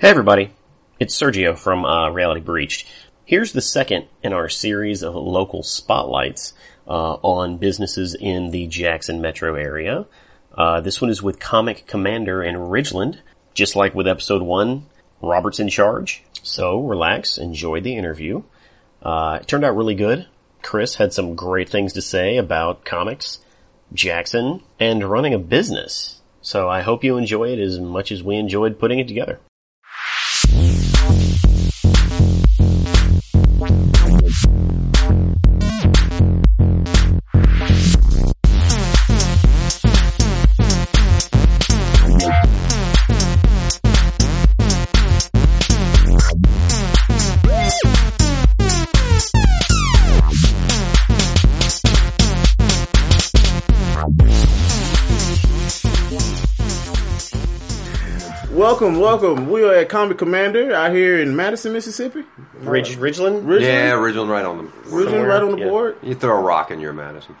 Hey everybody, it's Sergio from uh, Reality Breached. Here's the second in our series of local spotlights uh, on businesses in the Jackson metro area. Uh, this one is with Comic Commander in Ridgeland. Just like with episode one, Robert's in charge. So relax, enjoy the interview. Uh, it turned out really good. Chris had some great things to say about comics, Jackson, and running a business. So I hope you enjoy it as much as we enjoyed putting it together. Welcome, welcome. We are at Comic Commander out here in Madison, Mississippi. Ridge, Ridgeland? Ridgeland? Yeah, original right on the. Ridgeland right on the yeah. board. You throw a rock in your Madison.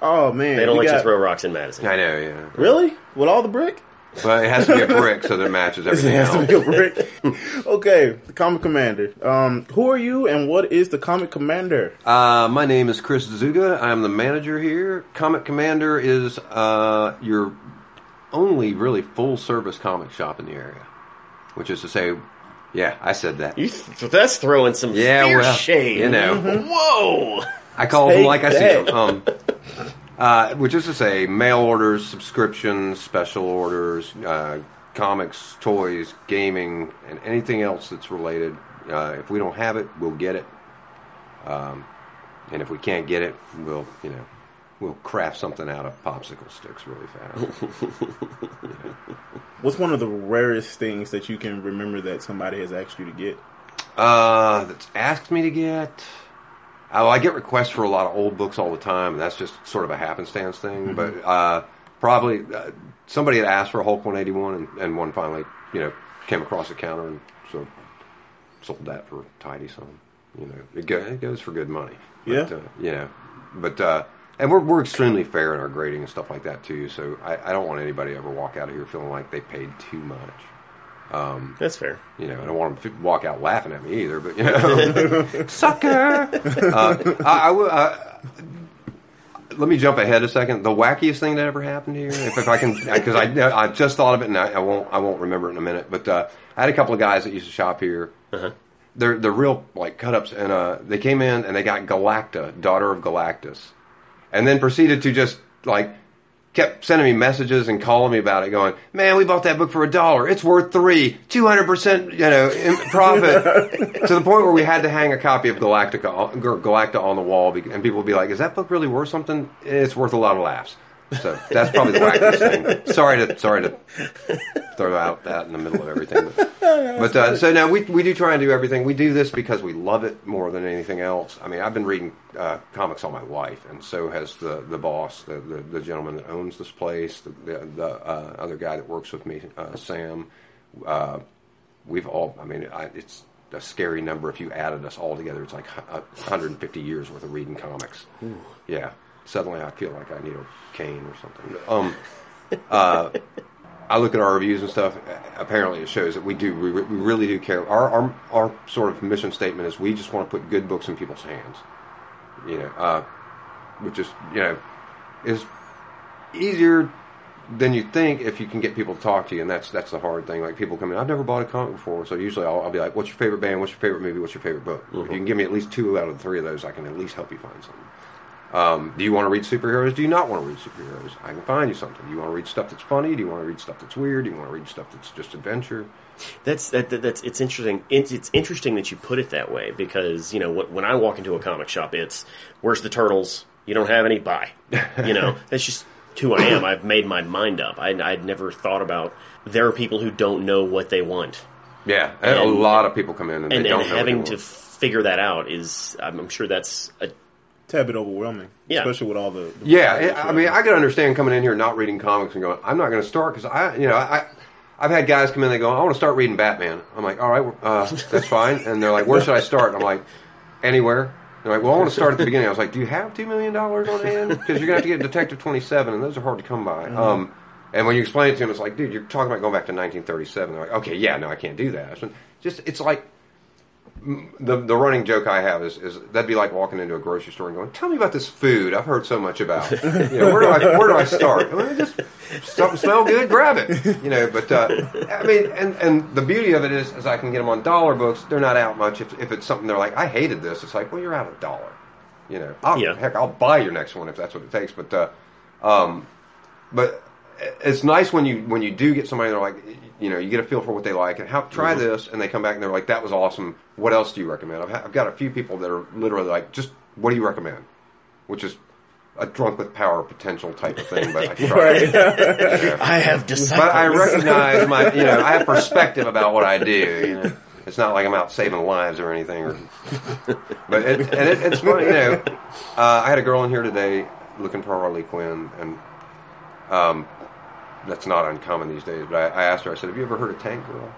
Oh man, They don't we let you got- throw rocks in Madison. I know, yeah. Really? With all the brick? But it has to be a brick so that it matches It everything has to else. be a brick. okay, the Comic Commander. Um, who are you, and what is the Comic Commander? Uh, my name is Chris Zuga. I'm the manager here. Comic Commander is uh, your only really full service comic shop in the area. Which is to say, yeah, I said that. You th- that's throwing some Yeah, fierce well, shade. you know. Whoa! I call Take them like I see that. them. Um, uh, which is to say, mail orders, subscriptions, special orders, uh, comics, toys, gaming, and anything else that's related. Uh, if we don't have it, we'll get it. Um, and if we can't get it, we'll you know we'll craft something out of popsicle sticks really fast. What's one of the rarest things that you can remember that somebody has asked you to get? Uh, that's asked me to get. Oh, I get requests for a lot of old books all the time. And that's just sort of a happenstance thing. But uh, probably uh, somebody had asked for a Hulk 181, and, and one finally, you know, came across the counter, and so sold that for a tidy sum. You know, it, go, it goes for good money. Yeah. But, uh, you know, but uh, and we're we're extremely fair in our grading and stuff like that too. So I, I don't want anybody to ever walk out of here feeling like they paid too much. That's fair. You know, I don't want them to walk out laughing at me either, but you know, sucker. Uh, I, I, will- uh, let me jump ahead a second. The wackiest thing that ever happened here, if, if I can, because I, I just thought of it and I, I won't I won't remember it in a minute. But uh, I had a couple of guys that used to shop here. They're they're real like cut ups, and uh, they came in and they got Galacta, daughter of Galactus, and then proceeded to just like kept sending me messages and calling me about it, going, "Man, we bought that book for a dollar. It's worth three, two hundred percent, you know, in profit." to the point where we had to hang a copy of Galactica, Galacta on the wall, and people would be like, "Is that book really worth something?" It's worth a lot of laughs. So that's probably the wackiest thing. Sorry to sorry to throw out that in the middle of everything, but, but uh, so now we we do try and do everything. We do this because we love it more than anything else. I mean, I've been reading uh, comics all my life, and so has the the boss, the the, the gentleman that owns this place, the the, the uh, other guy that works with me, uh, Sam. Uh, we've all. I mean, I, it's a scary number. If you added us all together, it's like 150 years worth of reading comics. Yeah. Suddenly, I feel like I need a cane or something. Um, uh, I look at our reviews and stuff. Apparently, it shows that we do. We, we really do care. Our, our our sort of mission statement is we just want to put good books in people's hands. You know, uh, which is you know is easier than you think if you can get people to talk to you, and that's that's the hard thing. Like people come in, I've never bought a comic before, so usually I'll, I'll be like, "What's your favorite band? What's your favorite movie? What's your favorite book?" If you can give me at least two out of the three of those, I can at least help you find something. Um, do you want to read superheroes? Do you not want to read superheroes? I can find you something. Do you want to read stuff that's funny? Do you want to read stuff that's weird? Do you want to read stuff that's just adventure? That's that, that that's it's interesting. It's, it's interesting that you put it that way because you know wh- when I walk into a comic shop, it's where's the turtles? You don't have any? Buy. You know that's just who I am. I've made my mind up. I, I'd never thought about there are people who don't know what they want, Yeah, and a lot of people come in and, and, they don't and having to figure that out is I'm, I'm sure that's a Tad bit overwhelming, Yeah. especially with all the. the Yeah, I I mean, I can understand coming in here not reading comics and going, I'm not going to start because I, you know, I, I've had guys come in, they go, I want to start reading Batman. I'm like, all right, uh, that's fine. And they're like, where should I start? And I'm like, anywhere. They're like, well, I want to start at the beginning. I was like, do you have $2 million on hand? Because you're going to have to get Detective 27, and those are hard to come by. Um, And when you explain it to them, it's like, dude, you're talking about going back to 1937. They're like, okay, yeah, no, I can't do that. So just it's like the the running joke I have is, is that'd be like walking into a grocery store and going, "Tell me about this food I've heard so much about. You know, where do I where do I start? Mean, just something smell good, grab it. You know, but uh, I mean, and and the beauty of it is, is I can get them on dollar books. They're not out much. If if it's something they're like, I hated this. It's like, well, you're out a dollar. You know, I'll, Yeah. heck, I'll buy your next one if that's what it takes. But uh, um, but it's nice when you when you do get somebody they're like you know you get a feel for what they like and how try this and they come back and they're like that was awesome. What else do you recommend? I've, ha- I've got a few people that are literally like just what do you recommend? Which is a drunk with power potential type of thing but I try. Yeah. I have decided. but I recognize my you know I have perspective about what I do you know. It's not like I'm out saving lives or anything or but it, and it, it's funny you know. Uh, I had a girl in here today looking for Harley Quinn and um, that's not uncommon these days. But I, I asked her, I said, "Have you ever heard of Tank Girl?"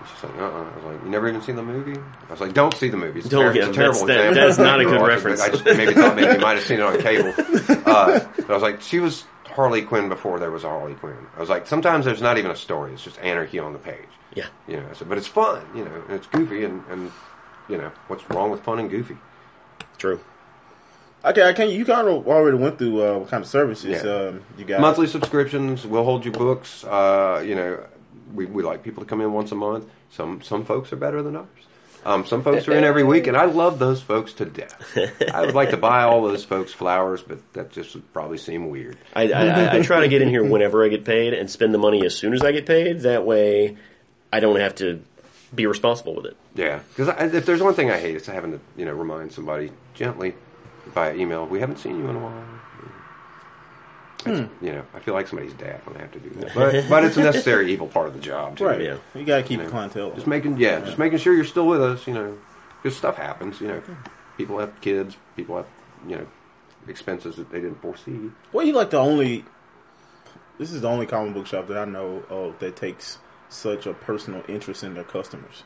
And she's like, "Uh." uh I was like, "You never even seen the movie?" I was like, "Don't see the movie. It's, a Don't ter- get- it's a terrible that- example. that's not a good reference. I just maybe thought maybe you might have seen it on cable. Uh, but I was like, she was Harley Quinn before there was a Harley Quinn. I was like, sometimes there's not even a story; it's just anarchy on the page. Yeah. You know, I said, but it's fun. You know, and it's goofy, and, and you know, what's wrong with fun and goofy? True. Okay, I can. You kind of already went through uh, what kind of services Yeah. um, you got. monthly subscriptions. We'll hold your books. Uh, you know, we, we like people to come in once a month. Some some folks are better than others. Um, some folks are in every week, and I love those folks to death. I would like to buy all those folks flowers, but that just would probably seem weird. I, I, I- I try to get in here whenever I get paid and spend the money as soon as I get paid. That way, I don't have to be responsible with it. Yeah, because if there's one thing I hate, it's having to you know remind somebody gently via email. We haven't seen you in a while. Hmm. It's- You know, I feel like somebody's dad when I have to do that, but but it's a necessary evil part of the job. Too. right. Yeah. You got to keep You know, clientele. Just making, yeah, just making sure you're still with us. You know, because stuff happens. You know, people have kids. People have, you know, expenses that they didn't foresee. Well, you like the only. This is the only comic book shop that I know of that takes such a personal interest in their customers.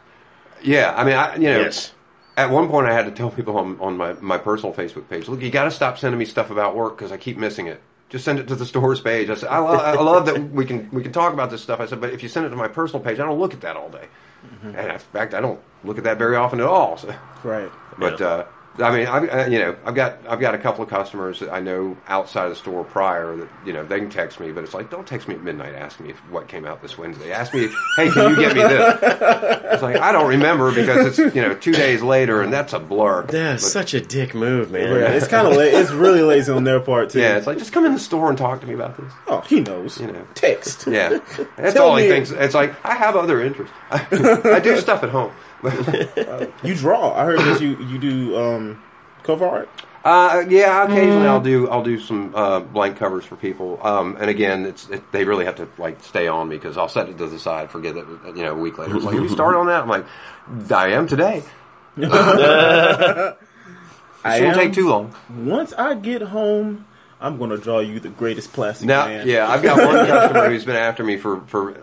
Yeah, I mean, I, you know, Yes. At one point I had to tell people on, on my, my personal Facebook page, look, you got to stop sending me stuff about work because I keep missing it. Just send it to the store's page. I said, I, lo- I love that we can we can talk about this stuff. I said, but if you send it to my personal page, I don't look at that all day. And in fact, I don't look at that very often at all. So. Right. But Yeah. uh, I mean, I, I, uh, you know, I've got I've got a couple of customers that I know outside of the store prior that you know they can text me, but it's like don't text me at midnight. Ask me if, what came out this Wednesday. Ask me, hey, can you get me this? It's like I don't remember because it's you know two days later and that's a blur. That's But, such a dick move, man. Yeah, it's kind of la- it's really lazy on their part too. yeah, it's like just come in the store and talk to me about this. oh, he knows. You know. text. Yeah, that's Tell all he me- thinks. It's like I have other interests. I, do stuff at home. You draw. I heard that you you do um, cover art. Uh, yeah, occasionally I'll do I'll do some uh, blank covers for people. Um, and again, it's it, they really have to like stay on me because I'll set it to the side, forget it. You know, a week later, it's like, "Have you started on that?" I'm like, "I am today." I It shouldn't am. take too long. Once I get home, I'm gonna draw you the greatest plastic Now, man. yeah, I've got one customer who's been after me for for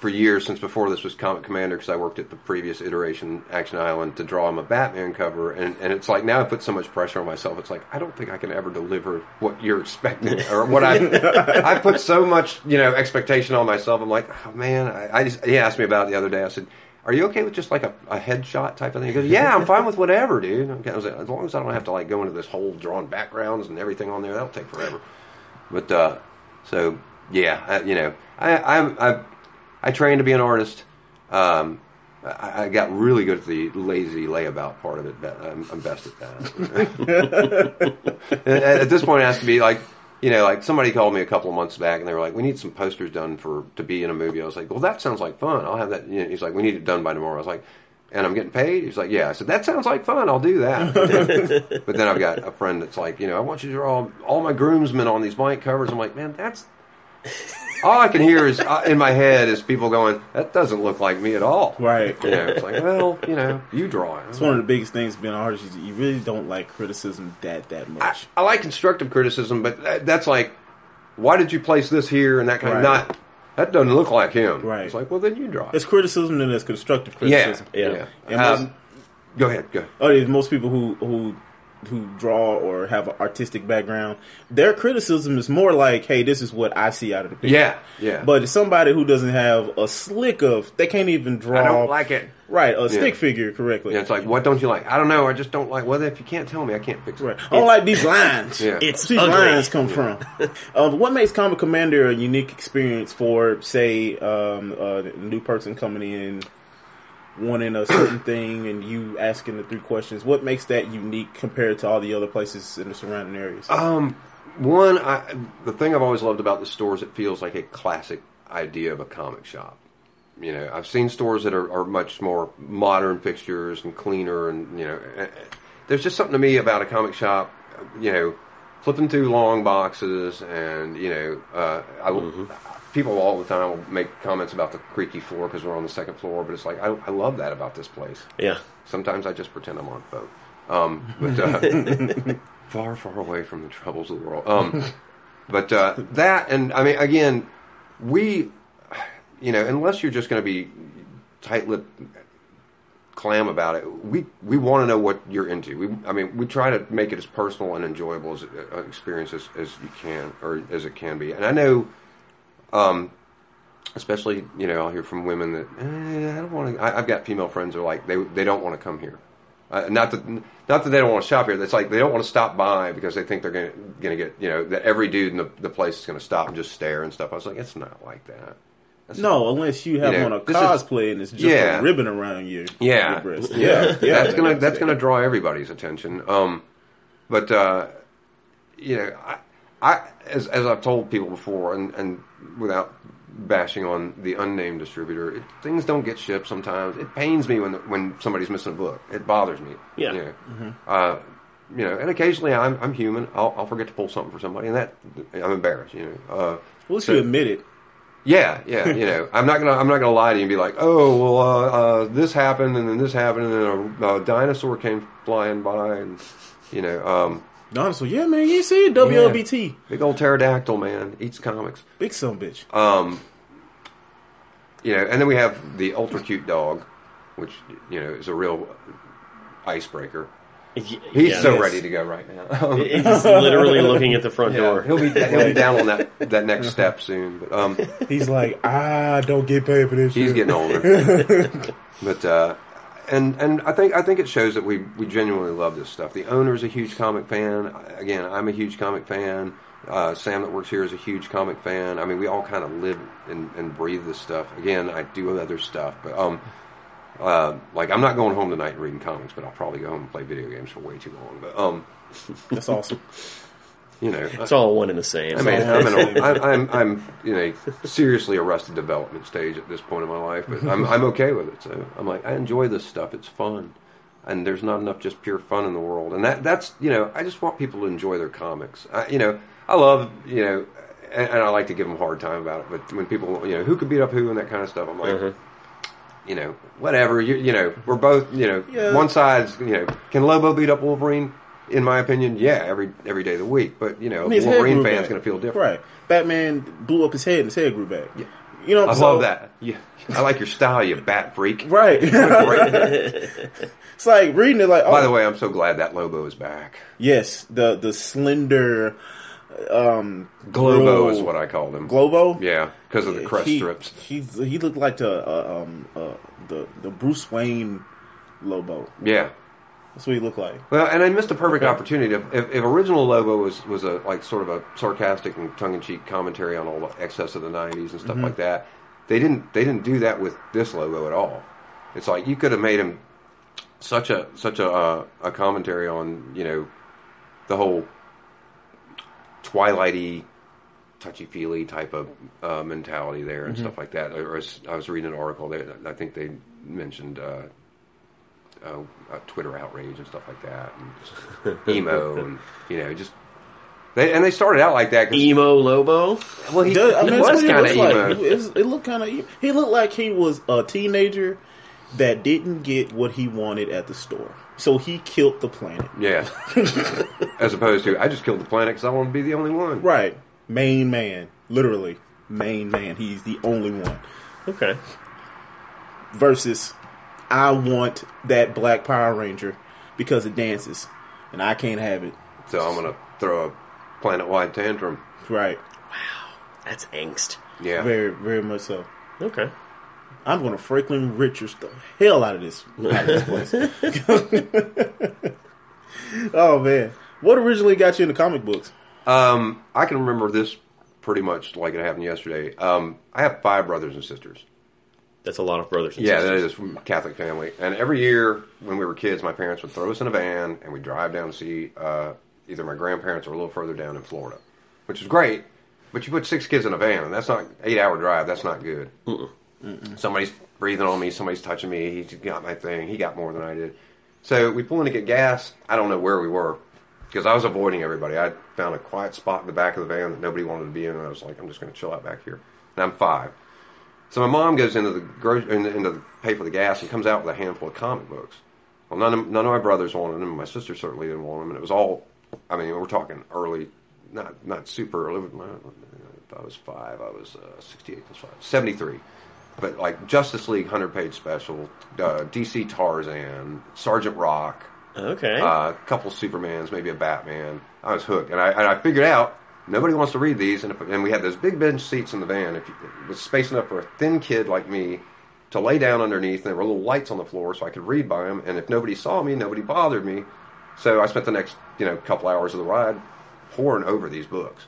for years since before this was Comic Commander because I worked at the previous iteration Action Island to draw him a Batman cover, and and it's like now I put so much pressure on myself. It's like I don't think I can ever deliver what you're expecting or what I I put so much you know expectation on myself. I'm like, oh man, I, I just he asked me about it the other day. I said. Are you okay with just like a, a headshot type of thing? He goes, "Yeah, I'm fine with whatever, dude. I was like, as long as I don't have to like go into this whole drawn backgrounds and everything on there, that'll take forever." But uh, so yeah, I, you know, I, I I I trained to be an artist. Um, I, I got really good at the lazy layabout part of it. But I'm, I'm best at that. at, at this point, it has to be like you know, like somebody called me a couple of months back and they were like, "We need some posters done for to be in a movie." I was like, "Well, that sounds like fun. I'll have that." You know, he's like, "We need it done by tomorrow." I was like. And I'm getting paid. He's like, "Yeah." I said, "That sounds like fun. I'll do that." but then I've got a friend that's like, you know, I want you to draw all my groomsmen on these blank covers. I'm like, man, that's all I can hear is uh, in my head is people going, "That doesn't look like me at all." Right. You know, it's like, well, you know, you draw it. It's one of the biggest things being an artist. is You really don't like criticism that that much. I like constructive criticism, but that, that's like, why did you place this here and that kind of not? That doesn't look like him. Right. It's like, well, then you draw it. It's criticism and it's constructive criticism. yeah. Yeah. And Um, most, go ahead. Go. oh, most people who who who draw or have an artistic background, their criticism is more like, "Hey, this is what I see out of the picture." Yeah, yeah. But somebody who doesn't have a slick of, they can't even draw. I don't like it. Right, a stick figure correctly. Yeah, it's like, what don't you like? I don't know. I just don't like. Well, if you can't tell me, I can't fix it. Right. I don't like these lines. Yeah. It's these ugly. lines come from. um, what makes Comic Commander a unique experience for, say, um, a new person coming in, wanting a certain thing, and you asking the three questions? What makes that unique compared to all the other places in the surrounding areas? Um, one, I, the thing I've always loved about the store is it feels like a classic idea of a comic shop. You know, I've seen stores that are, are much more modern fixtures and cleaner, and you know, eh, eh, there's just something to me about a comic shop. You know, flipping through long boxes, and you know, uh, I will. People all the time will make comments about the creaky floor because we're on the second floor, but it's like I, I love that about this place. Yeah. Sometimes I just pretend I'm on a boat. Um, but uh, far, far away from the troubles of the world. Um, but uh, that, and I mean, again, we, you know, unless you're just going to be tight-lipped, clam about it, we we want to know what you're into. We, I mean, we try to make it as personal and enjoyable as an experience as, as you can, or as it can be. And I know um, especially you know I'll hear from women that eh, I don't want to. I've got female friends who are like they they don't want to come here. Uh, not that not that they don't want to shop here. It's like they don't want to stop by because they think they're going to going to get you know that every dude in the, the place is going to stop and just stare and stuff. I was like, it's not like that. That's no, unless you have You know, on a this is- cosplay and it's just Yeah. a ribbon around you. Yeah. Yeah, Yeah, yeah. that's gonna that's gonna draw everybody's attention. Um, but uh, you know, I, I as as I've told people before, and and without bashing on the unnamed distributor, it, things don't get shipped sometimes. It pains me when when somebody's missing a book. It bothers me. Yeah. You know, uh, you know and occasionally I'm I'm human. I'll, I'll forget to pull something for somebody, and that I'm embarrassed. You know. Uh, least So- you admit it. yeah, yeah, you know, I'm not gonna, I'm not gonna lie to you and be like, oh, well, uh, uh, this happened, and then this happened, and then a, a dinosaur came flying by, and you know, um, Dinosaur, yeah, man, you see it. WLBT. big old pterodactyl man eats comics, Big son bitch. um, you know, and then we have the ultra cute dog, which you know is a real icebreaker. He's Yeah. so Yes. ready to go right now. He's literally looking at the front Yeah, door. he'll be he'll be down on that that next step soon, but um, He's like, ah, don't get paid for this He's shit. getting older, but uh, and and I think I think it shows that we we genuinely love this stuff. The owner's a huge comic fan. Again, I'm a huge comic fan. Uh, Sam that works here is a huge comic fan. I mean, we all kind of live and, and breathe this stuff. Again, I do other stuff, but um, uh, like I'm not going home tonight and reading comics, but I'll probably go home and play video games for way too long. But um, That's awesome. you know, It's all one and the same. I mean, I'm, in a, I'm, I'm, I'm in a seriously arrested development stage at this point in my life, but I'm, I'm okay with it. So I'm like, I enjoy this stuff. It's fun. And there's not enough just pure fun in the world. And that, that's, you know, I just want people to enjoy their comics. I, you know, I love, you know, and, and I like to give them a hard time about it, but when people, you know, who could beat up who and that kind of stuff, I'm like, Mhm. you know, whatever. You, you know, we're both, you know, Yeah. one side's, you know, can Lobo beat up Wolverine? In my opinion, yeah, every every day of the week. But you know, I mean, Wolverine fan's going to feel different. Right. Batman blew up his head and his head grew back. Yeah. You know, I so- love that. Yeah, I like your style, you bat freak. Right. It's like reading it like, oh, By the way, I'm so glad that Lobo is back. yes, the the slender um Globo is what I called him. Globo. Yeah, because of the crest he, strips. He's he looked like the uh, um uh, the the Bruce Wayne Lobo. Yeah. That's what he looked like. Well, and I missed a perfect Okay. opportunity. If, if, if original Lobo was was a like sort of a sarcastic and tongue in cheek commentary on all the excess of the '90s and Mm-hmm. stuff like that, they didn't they didn't do that with this Lobo at all. It's like you could have made him such a such a uh, a commentary on you know the whole twilighty touchy feely type of uh, mentality there and stuff like that. Or as I was reading an article there, I think they mentioned uh, uh, uh, Twitter outrage and stuff like that, and emo, and you know, just they and they started out like that. Emo Lobo. well, he, Does- I he mean, that's was what kind of looked emo. Like. It, it looked kind of. He looked like he was a teenager that didn't get what he wanted at the store, so he killed the planet. Yeah, as opposed to I just killed the planet because I want to be the only one. Right, main man, literally main man. He's the only one. Okay. Versus, I want that black Power Ranger because it dances. and I can't have it. So I'm gonna throw a planet-wide tantrum. Right. Wow, that's angst. Yeah. Very, very much so. Okay. I'm going to Franklin Richards the hell out of this, out of this place. oh man, what originally got you into comic books? Um, I can remember this pretty much like it happened yesterday. Um, I have five brothers and sisters. That's a lot of brothers and Yeah, that sisters. is from a Catholic family. And every year when we were kids, my parents would throw us in a van and we'd drive down to see uh, either my grandparents or a little further down in Florida, which is great. But you put six kids in a van, and that's not eight hour drive. That's not good. Somebody's breathing on me. Somebody's touching me. He got my thing. He got more than I did. So we pull in to get gas. I don't know where we were because I was avoiding everybody. I found a quiet spot in the back of the van that nobody wanted to be in, and I was like, I'm just going to chill out back here. And I'm five. So my mom goes into the gro- into, into the pay for the gas and comes out with a handful of comic books. Well, none of none of my brothers wanted them. My sister certainly didn't want them, and it was all. I mean, we're talking early, not not super early. If I was five, I was uh, sixty-eight plus five, seventy-three. But like Justice League hundred page special, uh, DC Tarzan, Sergeant Rock, Okay. uh, a couple Supermans, maybe a Batman. I was hooked, and I, and I figured out nobody wants to read these, and, if, and we had those big bench seats in the van. If you, it was space enough for a thin kid like me to lay down underneath, and there were little lights on the floor, so I could read by them. And if nobody saw me, nobody bothered me. So I spent the next you know couple hours of the ride poring over these books,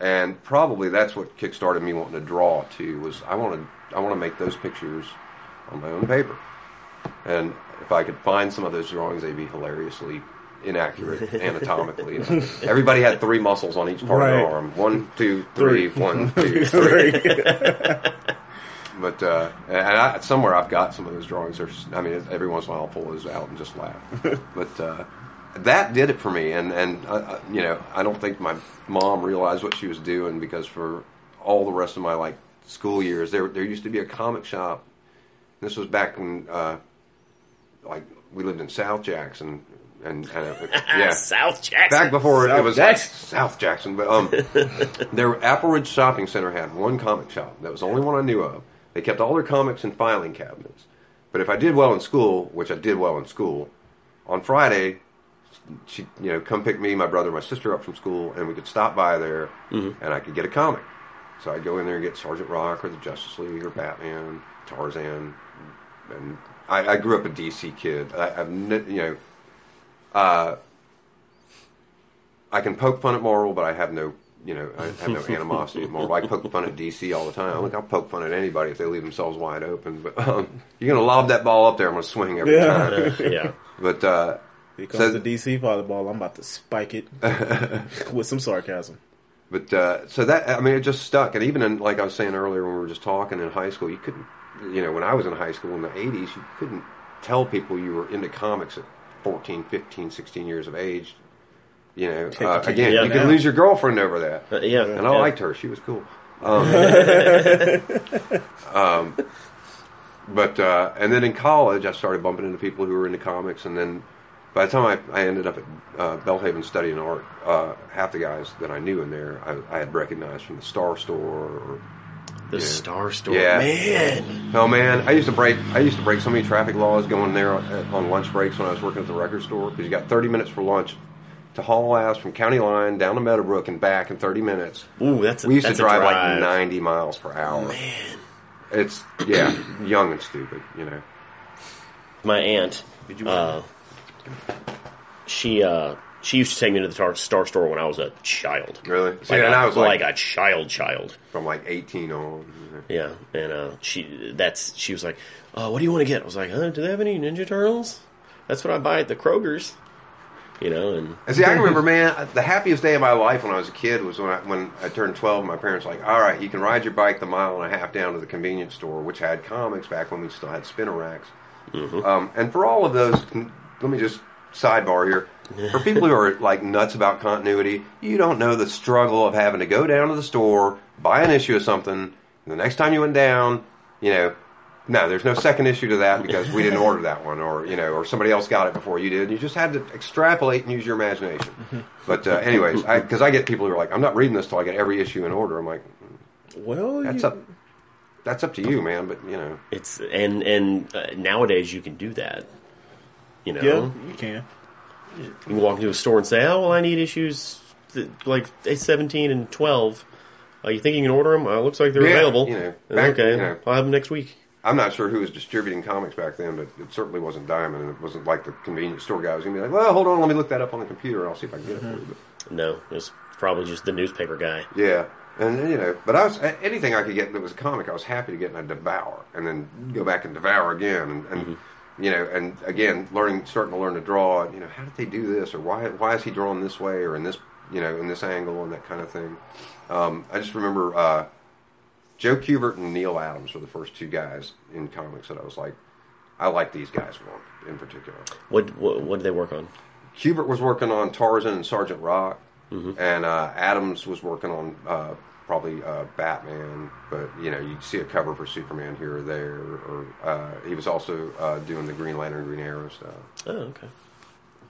and probably that's what kickstarted me wanting to draw too. Was I wanted I want to make those pictures on my own paper. And if I could find some of those drawings, they'd be hilariously inaccurate anatomically. Everybody had three muscles on each part of Right. their arm. One, two, three, one, two, three. But uh, and I, somewhere I've got some of those drawings. There's, I mean, every once in a while I'll pull those out and just laugh. but uh, that did it for me. And and uh, uh, you know, I don't think my mom realized what she was doing because for all the rest of my like school years, there there used to be a comic shop. This was back when uh, like we lived in South Jackson, and, and uh, yeah, South Jackson. back before it was Jackson. like South Jackson. But um, their Apple Ridge Shopping Center had one comic shop. That was the only one I knew of. They kept all their comics in filing cabinets. But if I did well in school, which I did well in school, on Friday, she you know come pick me, my brother, my sister up from school, and we could stop by there, and I could get a comic. So I'd go in there and get Sergeant Rock or the Justice League or Batman, Tarzan, and I, I grew up a DC kid. I, I've you know, uh, I can poke fun at Marvel, but I have no you know I have no animosity at Marvel. I poke fun at DC all the time. I think I'll poke fun at anybody if they leave themselves wide open. But um, you're gonna lob that ball up there, I'm gonna swing every Yeah. time. Yeah. But uh, Here comes So- the DC volleyball. I'm about to spike it with some sarcasm. But uh, so that I mean, it just stuck. And even in, like I was saying earlier when we were just talking in high school, you couldn't, you know, when I was in high school in the '80s, you couldn't tell people you were into comics at 14, 15, 16 years of age. You know, uh, again, it you can lose your girlfriend over that. Uh, yeah. And I yeah. liked her; she was cool. Um, um, but uh, and then in college, I started bumping into people who were into comics, and then by the time I, I ended up at uh, Belhaven studying art, uh, half the guys that I knew in there, I, I had recognized from the Star Store. Or, The Yeah. Star Store. Yeah. Man. oh man, I used to break I used to break so many traffic laws going there on, lunch breaks when I was working at the record store because you got 30 minutes for lunch to haul ass from County Line down to Meadowbrook and back in 30 minutes. Ooh, that's a, We used that's to a drive, like 90 miles per hour. Man, it's yeah, young and stupid, you know. My aunt. Did you? Uh, she uh, she used to take me to the Star, Star Store when I was a child. really? See, Like, and a, I was like, a child, child. from like 18 on. Yeah, and uh, she that's she was like, uh, "What do you want to get?" I was like, "Huh? Do they have any Ninja Turtles?" That's what I buy at the Kroger's. You know, and And see, I remember, man, the happiest day of my life when I was a kid was when I, when I turned 12. My parents were like, all right, you can ride your bike the mile and a half down to the convenience store, which had comics back when we still had spinner racks. Um, and for all of those, let me just sidebar here. For people who are like nuts about continuity, you don't know the struggle of having to go down to the store, buy an issue of something, and the next time you went down, you know, no, there's no second issue to that because we didn't order that one, or you know, or somebody else got it before you did. You just had to extrapolate and use your imagination. But uh, anyways, because I, get people who are like, I'm not reading this till I get every issue in order. I'm like, Well, that's you, up, that's up to you, man. But you know, it's and and uh, nowadays you can do that. You know, Yeah, you can. You can walk into a store and say, "Oh, well, I need issues th- like seventeen and 12. Uh, you think you can order them? Uh, looks like they're Yeah, available. you know, back- okay, you know. I'll have them next week. I'm not sure who was distributing comics back then, but it certainly wasn't Diamond, and it wasn't like the convenience store guy was going to be like, "Well, hold on, let me look that up on the computer, and I'll see if I can get it for you." But, No, it was probably just the newspaper guy. yeah, and you know, but I was anything I could get that was a comic, I was happy to get and I devour, and then go back and devour again, and, and you know, and again, learning, starting to learn to draw. and, You know, how did they do this, or why why is he drawn this way, or in this, you know, in this angle, and that kind of thing. Um, I just remember uh, Joe Kubert and Neal Adams were the first two guys in comics that I was like, I like these guys more in particular. What, what what did they work on? Kubert was working on Tarzan and Sergeant Rock, and uh, Adams was working on uh, probably uh, Batman. But you know, you see a cover for Superman here or there, or uh, he was also uh, doing the Green Lantern, Green Arrow stuff. Oh, okay.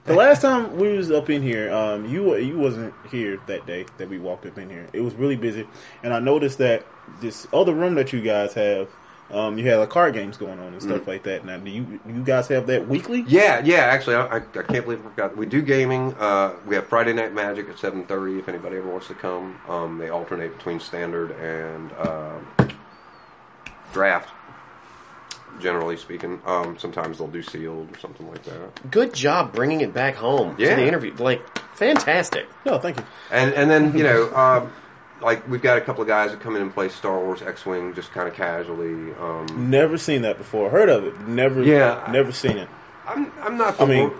The last time we was up in here, um, you you wasn't here that day that we walked up in here. It was really busy, and I noticed that this other room that you guys have, um, you had like card games going on and stuff like that. Now, do you you guys have that weekly? Yeah, yeah. Actually, I, I, I can't believe I forgot. We do gaming. Uh, we have Friday Night Magic at seven thirty. If anybody ever wants to come, um, they alternate between standard and uh, draft. Generally speaking, um, sometimes they'll do sealed or something like that. Good job bringing it back home Yeah. to the interview. Like, fantastic. No, thank you. And and then you know, um, like we've got a couple of guys that come in and play Star Wars X Wing just kind of casually. Um, Never seen that before. Heard of it? Never. Yeah. never seen it. I'm I'm not. The I mean- wor-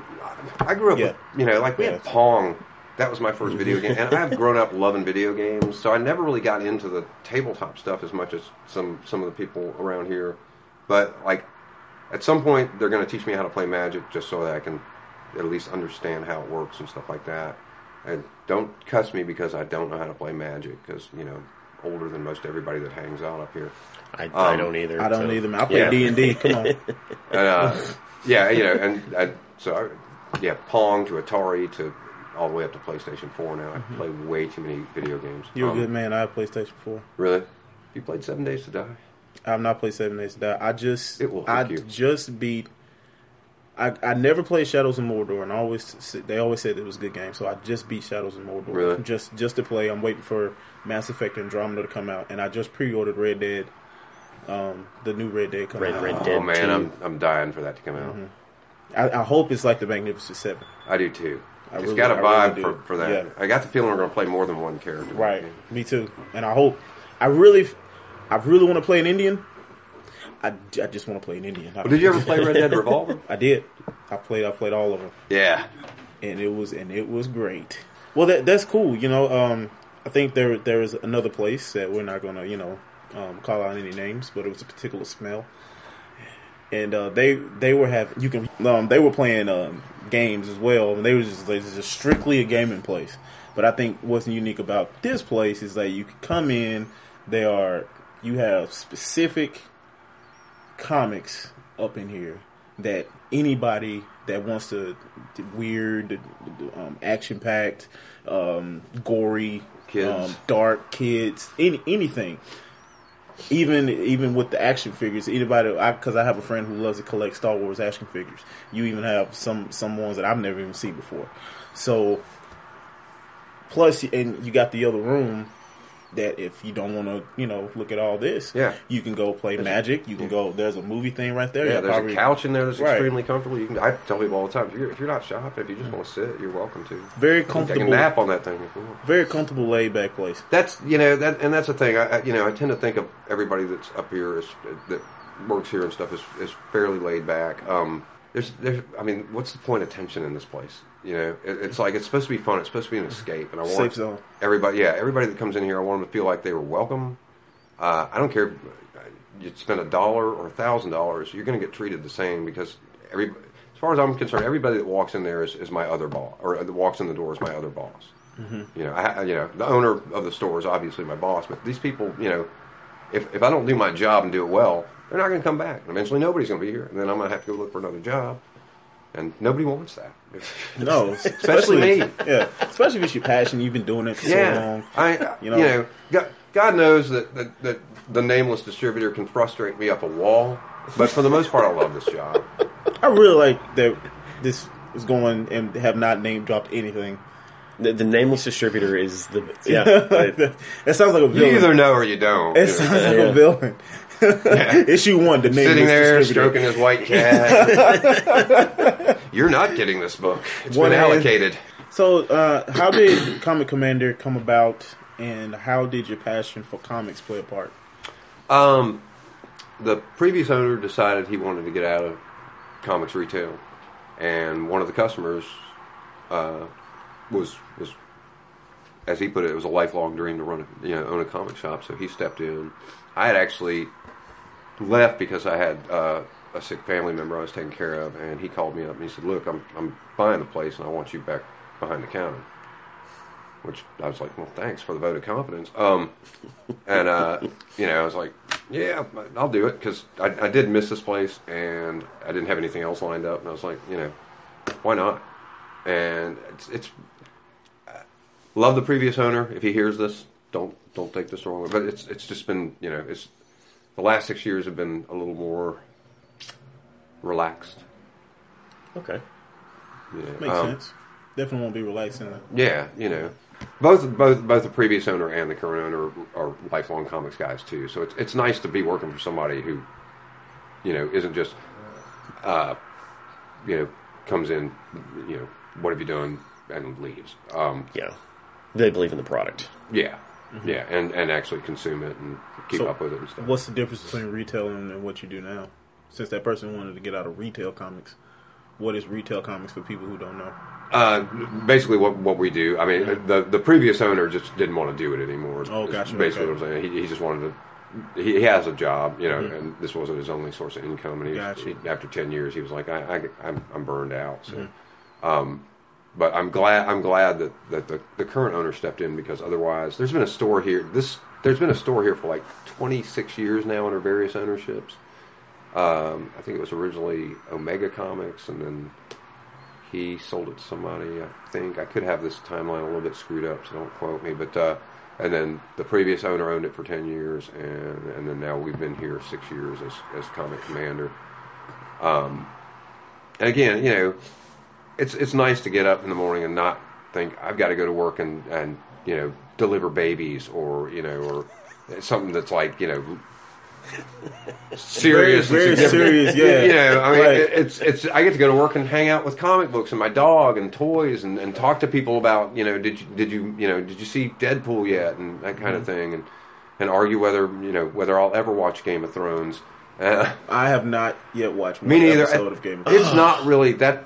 I grew up Yeah. with you know like we Yeah. had Pong. That was my first video game, and I've grown up loving video games. So I never really got into the tabletop stuff as much as some some of the people around here. But like at some point, they're going to teach me how to play Magic just so that I can at least understand how it works and stuff like that. And don't cuss me because I don't know how to play Magic because you know older than most everybody that hangs out up here. I, I Um, don't either. I don't so- either. I play D and D. Come on. And, uh, yeah, you know, and, and so I, yeah, Pong to Atari to all the way up to PlayStation Four. Now I play way too many video games. You're Um, a good man. I have PlayStation Four. Really? You played Seven Days to Die? I've not played Seven Days to Die. I just It will I you. just beat. I, I never played Shadows of Mordor, and I always they always said it was a good game. So I just beat Shadows of Mordor, Really? just just to play. I'm waiting for Mass Effect Andromeda to come out, and I just pre-ordered Red Dead, um, the new Red Dead coming Red- out. Red Oh Dead man, 2. I'm I'm dying for that to come out. I, I hope it's like the Magnificent Seven. I do too. I it's really- got a vibe do. for, for that. Yeah. I got the feeling we're going to play more than one character. Right, me too. And I hope. I really, I really want to play an Indian. I, I just want to play an Indian. Well, did you ever play Red Dead Revolver? I did. I played. I played all of them. Yeah. and it was and it was great. Well, that that's cool. You know, um, I think there there is another place that we're not gonna you know um, call out any names, but it was a particular smell, and uh, they they were having you can um, they were playing um, games as well, and they was just they was just strictly a gaming place. But I think what's unique about this place is that you can come in. They are you have specific comics up in here that anybody that wants to weird, um, action packed, um, gory, Kids. um, dark kids, any anything. Even even with the action figures, anybody because I, have a friend who loves to collect Star Wars action figures. You even have some some ones that I've never even seen before. So plus, and you got the other room that if you don't want to, you know, look at all this, Yeah. you can go play Magic. You can go. There's a movie thing right there. Yeah, You'll there's probably- a couch in there that's Right. extremely comfortable. You can. I tell people all the time, if you're, if you're not shopping, if you just want to sit, you're welcome to. Very Take a comfortable. nap on that thing if you want. Very comfortable, laid back place. That's you know that, and that's the thing. I, I you know I tend to think of everybody that's up here is that works here and stuff is is fairly laid back. Um, there's there's I mean, what's the point of tension in this place? You know, it, it's like it's supposed to be fun. It's supposed to be an escape, and I want everybody. Yeah, everybody that comes in here, I want them to feel like they were welcome. Uh, I don't care. if You spend a dollar or a thousand dollars, you're going to get treated the same because every. As far as I'm concerned, everybody that walks in there is, is my other boss, or that walks in the door is my other boss. You know, I, I- you know, the owner of the store is obviously my boss, but these people, you know, if if I don't do my job and do it well, they're not going to come back. And eventually, nobody's going to be here, and then I'm going to have to go look for another job, and nobody wants that. No, Especially me. Yeah, especially if it's your passion. You've been doing it for so long. I, I- you you know. know, God, God knows that, that, that the nameless distributor can frustrate me up a wall, but for the most part, I love this job. I really like that. This is going and have not name dropped anything. The, the nameless distributor is the yeah. I- that sounds like a villain. You either know or you don't. it sounds like Yeah. a villain. Issue one, the name Sitting there stroking his white cat. You're not getting this book. It's One been allocated. So, uh, how did Comic Commander come about, and how did your passion for comics play a part? Um, the previous owner decided he wanted to get out of comics retail, and one of the customers uh, was was, as he put it, it was a lifelong dream to run, a, you know, own a comic shop. So he stepped in. I had actually left because I had uh, a sick family member I was taking care of, and he called me up and he said, "Look, I'm I'm buying the place, and I want you back behind the counter." Which I was like, "Well, thanks for the vote of confidence." Um, and uh, you know, I was like, "Yeah, I'll do it," because I, I did miss this place, and I didn't have anything else lined up, and I was like, you know, why not? And it's, it's love the previous owner. If he hears this, don't don't take this the wrong way. But it's it's just been you know it's the last six years have been a little more relaxed. okay. You know. Makes Um, sense. Definitely won't be relaxing. Yeah, you know, both both both the previous owner and the current owner are lifelong comics guys too. So it's it's nice to be working for somebody who, you know, isn't just, uh, you know, comes in, you know, what have you done and leaves. Um, Yeah. They believe in the product. yeah, yeah, and and actually consume it and keep So, up with it and stuff. What's the difference between retail and, and what you do now? Since that person wanted to get out of retail comics, what is retail comics for people who don't know? Uh, basically, what what we do. I mean, the the previous owner just didn't want to do it anymore. Oh, gotcha, Basically, okay. what I'm saying, he, he just wanted to. He, he has a job, you know, and this wasn't his only source of income. And he, Gotcha. he after ten years, he was like, I, I I'm, I'm burned out. So, Mm-hmm. um, but I'm glad I'm glad that that the, the current owner stepped in because otherwise, there's been a store here. This there's been a store here for like 26 years now under various ownerships. Um, I think it was originally Omega Comics, and then he sold it to somebody. I think I could have this timeline a little bit screwed up, so don't quote me. But uh, and then the previous owner owned it for ten years, and and then now we've been here six years as as comic commander. Um, and again, you know, it's it's nice to get up in the morning and not think I've got to go to work and and you know deliver babies or you know or something that's like you know serious, Very- very serious, yeah. You know, I mean, Right. it- it's it's. I get to go to work and hang out with comic books and my dog and toys and, and talk to people about you know did you did you you know did you see Deadpool yet and that kind of Mm-hmm. thing and and argue whether you know whether I'll ever watch Game of Thrones. Uh, I have not yet watched me neither. episode of Game of Thrones. It's not really that.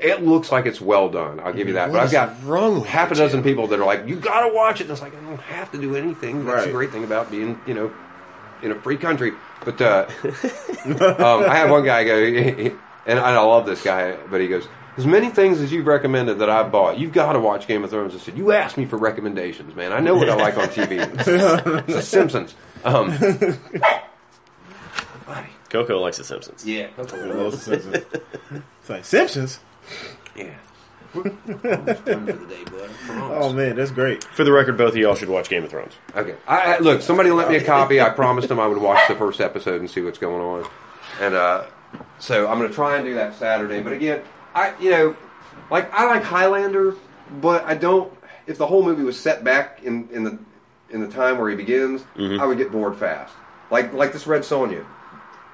It looks like it's well done. I'll give you that. What but I've is got wrong with half a dozen two? people that are like, "You got to watch it." And it's like I don't have to do anything. That's the great thing about being, you know, in a free country. But uh, um, I have one guy go, and I love this guy, but he goes, "As many things as you've recommended that I've bought, you've got to watch Game of Thrones." I said, "You asked me for recommendations, man. I know what I like on TV. It's The Simpsons." Um. Coco likes The Simpsons. Yeah. Those are Simpsons. It's like Simpsons. Yeah. Oh man, that's great. For the record, both of y'all should watch Game of Thrones. Okay. I, I, look, somebody lent me a copy. I promised them I would watch the first episode and see what's going on. And uh, so I'm going to try and do that Saturday. But again, I you know, like I like Highlander, but I don't. If the whole movie was set back in, in the in the time where he begins, I would get bored fast. Like like this Red Sonja.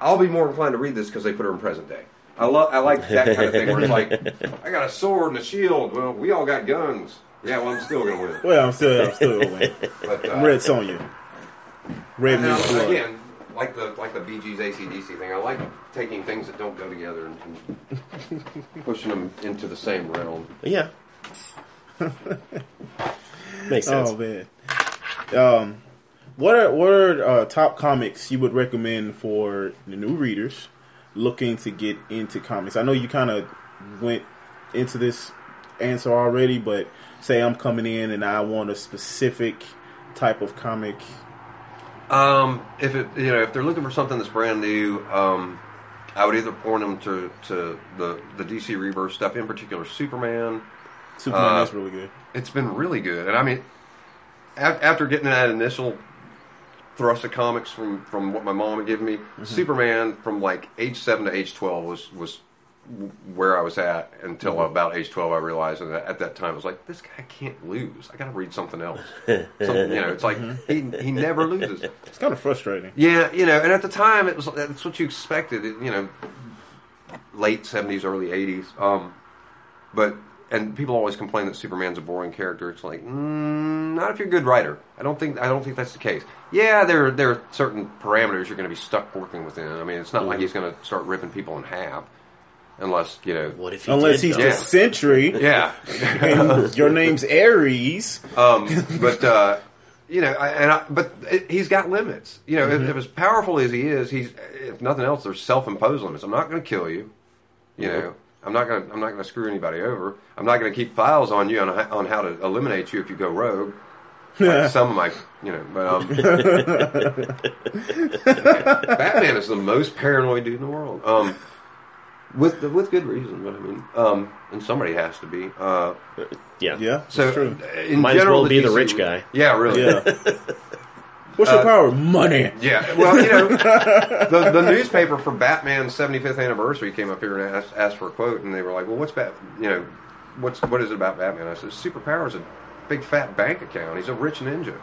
I'll be more inclined to read this because they put her in present day. I love I like that kind of thing where it's like I got a sword and a shield. Well, we all got guns. Yeah, well, I'm still going to win. Well, I'm still, I'm still gonna win. But, uh, I'm Red Sonja. Red now, blood. again, like the like the Bee Gees ACDC thing, I like taking things that don't go together and, and pushing them into the same realm. Yeah. Makes sense. Oh man. Um, what are what are uh, top comics you would recommend for the new readers looking to get into comics? I know you kind of went into this answer already, but say I'm coming in and I want a specific type of comic. Um, if it you know if they're looking for something that's brand new, um, I would either point them to, to the the DC Rebirth stuff, in particular Superman. Superman Uh, that's really good. It's been really good, and I mean, af- after getting that initial thrust of comics from from what my mom had given me, mm-hmm. Superman from like age seven to age twelve was was where I was at until mm-hmm. about age twelve. I realized, and at that time, I was like, this guy can't lose. I got to read something else. Something, you know, it's like mm-hmm. he he never loses. It's kind of frustrating. Yeah, you know, and at the time, it was that's what you expected. It, you know, late seventies, early eighties. Um, but and people always complain that Superman's a boring character. It's like, mm, not if you're a good writer. I don't think I don't think that's the case. Yeah, there there are certain parameters you're going to be stuck working within. I mean, it's not like he's going to start ripping people in half, unless you know. What if he Unless did, he's though? the Sentry Yeah, and your name's Ares. um, but uh, you know, I, and I, but it, he's got limits. You know, if, if as powerful as he is, he's if nothing else, there's self-imposed limits. I'm not going to kill you. You know, I'm not going to I'm not going to screw anybody over. I'm not going to keep files on you on how- on how to eliminate you if you go rogue. Like some of my, you know, but um, Batman is the most paranoid dude in the world. Um, with with good reason, but I mean, um, and somebody has to be. Uh, yeah. Yeah, so that's true. in Might as general, well be the DC rich guy. Yeah, really. Yeah. What's your Uh, power? Money. Yeah, well, you know, the, the newspaper for Batman's 75th anniversary came up here and asked, asked for a quote, and they were like, "Well, what's Bat? You know, what's what is it about Batman?" I said, "Superpower is a big fat bank account. He's a rich ninja,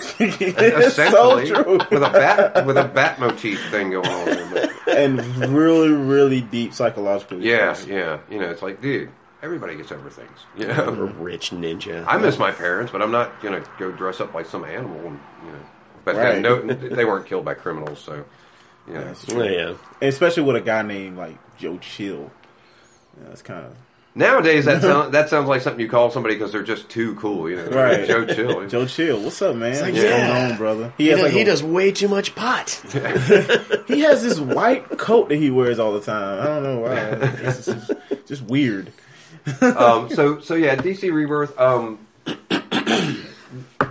it's so essentially, true. with a bat with a bat motif thing going on." And really, really deep psychological. yeah, yeah, you know, it's like, dude, everybody gets over things. You A know, rich ninja. I miss my parents, but I'm not gonna go dress up like some animal, and you know. But Right. no, they weren't killed by criminals, so you know. That's oh, Yeah, true. yeah. Especially with a guy named like Joe Chill. Yeah, that's kind of Nowadays, that sound, that sounds like something you call somebody because they're just too cool. You know, Right. Joe Chill. Joe Chill. What's up, man? like, What's yeah. going on, brother? He He, has does, like he a- does way too much pot. He has this white coat that he wears all the time. I don't know why. It's just, just weird. Um, so so yeah, DC Rebirth. Um,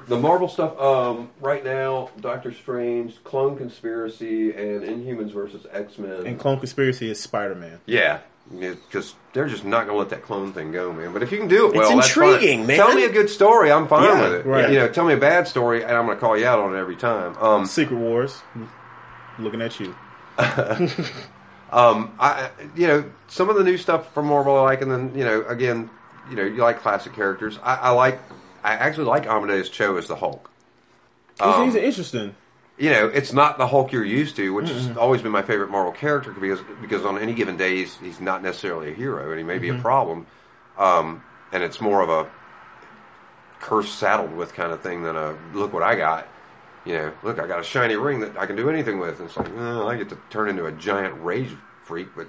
the Marvel stuff um, right now: Doctor Strange, Clone Conspiracy, and Inhumans versus X Men. And Clone Conspiracy is Spider Man. Yeah, because they're just not going to let that clone thing go, man. But if you can do it It's well, fine. intriguing, man. Tell me a good story, I'm fine Yeah, with it. right. You know, tell me a bad story, and I'm going to call you out on it every time. Um, Secret Wars. Looking at you. um, I, you know, some of the new stuff from Marvel I like, and then you know, again, you know, you like classic characters. I, I like, I actually like Amadeus Cho as the Hulk. He's, Um, he's interesting. you know, it's not the Hulk you're used to, which has always been my favorite Marvel character because because on any given day he's, he's not necessarily a hero and he may be a problem, um, and it's more of a curse saddled with kind of thing than a look what I got. You know, look, I got a shiny ring that I can do anything with. And it's like, oh, I get to turn into a giant rage freak, but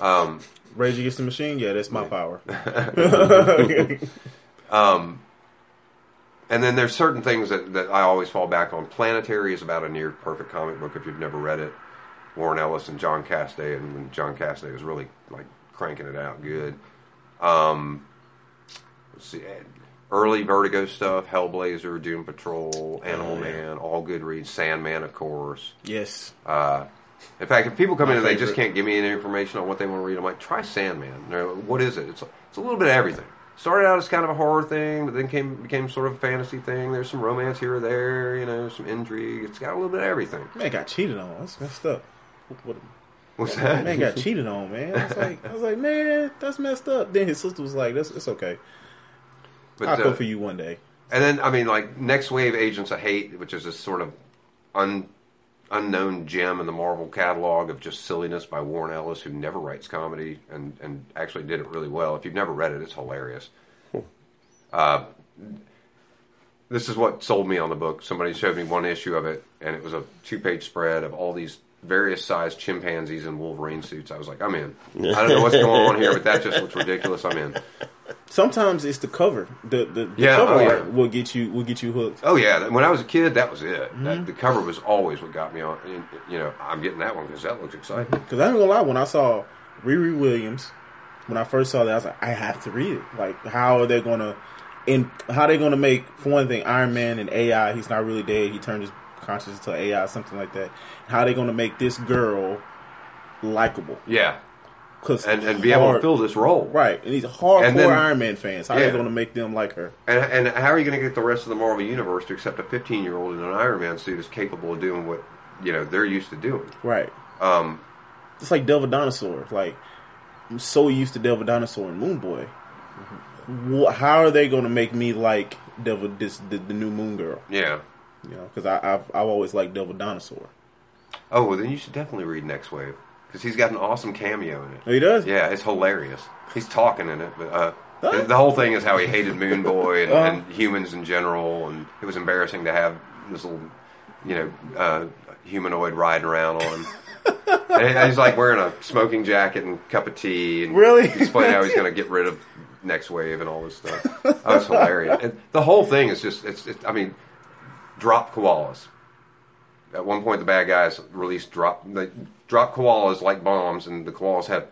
um, Rage Against the Machine. Yeah, that's my power. um, And then there's certain things that, that I always fall back on. Planetary is about a near perfect comic book if you've never read it. Warren Ellis and John Cassaday, and when John Cassaday was really like cranking it out good. Um, let's see, early Vertigo stuff, Hellblazer, Doom Patrol, Animal Man, all good reads. Sandman, of course. yes. Uh, in fact, if people come My in and they just can't give me any information on what they want to read, I'm like, try Sandman. Like, what is it? It's it's a little bit of everything. Started out as kind of a horror thing, but then came became sort of a fantasy thing. There's some romance here or there, you know, some intrigue. It's got a little bit of everything. Man got cheated on. That's messed up. What, what, What's that? man got cheated on, man. I was like, I was like, man, that's messed up. Then his sister was like, "That's it's okay. But, I'll uh, go for you one day." And then, I mean, like Next Wave Agents of Hate, which is this sort of un, unknown gem in the Marvel catalog of just silliness by Warren Ellis, who never writes comedy and, and actually did it really well. If you've never read it, it's hilarious. Uh, this is what sold me on the book. Somebody showed me one issue of it, and it was a two page spread of all these various sized chimpanzees in Wolverine suits. I was like, I'm in. I don't know what's going on here, but that just looks ridiculous. I'm in. Sometimes it's the cover. The the, the Yeah, cover oh, yeah. art will get you will get you hooked. Oh yeah, when I was a kid, that was it. That, mm-hmm. the cover was always what got me on. You know, I'm getting that one because that looks exciting. Mm-hmm. Because I ain't gonna lie, when I saw Riri Williams, when I first saw that, I was like, I have to read it. Like, how are they gonna, And how they gonna make for one thing, Iron Man and AI? He's not really dead. He turned his consciousness to AI, something like that. How they gonna make this girl likable? Yeah, Cause and and be able to fill this role. right, and these hardcore And then- Iron Man fans. How Yeah. they gonna make them like her? And, and how are you going to get the rest of the Marvel universe to accept a 15 year old in an Iron Man suit is capable of doing what you know they're used to doing? Right. Um, it's like Devil Dinosaur. Like I'm so used to Devil Dinosaur and Moon Boy. Mm-hmm. Wh- How are they going to make me like Devil this the, the new Moon Girl? Yeah. You know, because I I've, I've always liked Devil Dinosaur. Oh, well, then you should definitely read Next Wave because he's got an awesome cameo in it. Oh, he does. Yeah, it's hilarious. He's talking in it, but uh, Huh? the whole thing is how he hated Moon Boy and, Uh-huh. and humans in general, and it was embarrassing to have this little, you know, uh, humanoid riding around on and he's like wearing a smoking jacket and cup of tea, and Really? explaining how he's going to get rid of Next Wave and all this stuff. Oh, it's hilarious. And the whole thing is just, it's, it's I mean, drop koalas. At one point, the bad guys released drop they drop koalas like bombs, and the koalas had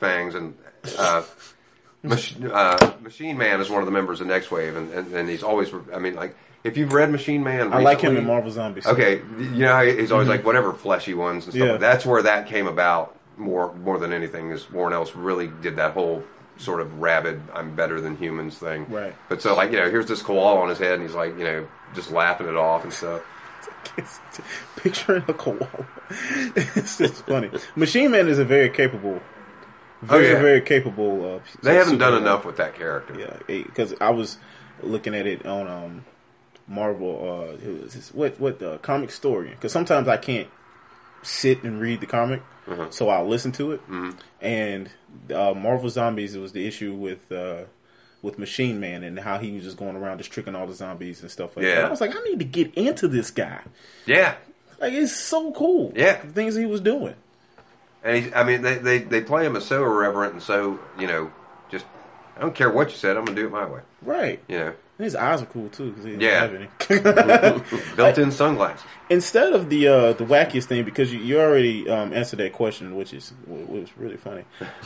fangs. And uh, Mach- uh, Machine Man is one of the members of Next Wave, and, and, and he's always. I mean, like if you've read Machine Man, I like him in Marvel Zombies. Okay, you know he's always like whatever fleshy ones and stuff. Mm-hmm. Yeah. like That's where that came about more more than anything. Is Warren Ellis really did that whole sort of rabid "I'm better than humans" thing. Right. But so like you know, here's this koala on his head, and he's like you know just laughing it off and stuff. Picturing a koala. it's just funny. Machine Man is a very capable, Oh, very yeah. very capable. Uh, They haven't done enough with that character. Yeah, because I was looking at it on um, Marvel. Uh, it was this, what what uh, comic story? Because sometimes I can't sit and read the comic, Uh-huh. so I'll listen to it. Mm-hmm. And uh, Marvel Zombies it was the issue with. Uh, with Machine Man and how he was just going around just tricking all the zombies and stuff like that. Yeah. I was like, I need to get into this guy. Yeah, Like it's so cool. Yeah. the things he was doing. and he's, I mean they, they they play him as so irreverent and so you know just I don't care what you said, I'm gonna do it my way. Right. You know, his eyes are cool too because he Yeah. built-in sunglasses. Instead of the uh, the wackiest thing, because you, you already um, answered that question, which is which was really funny.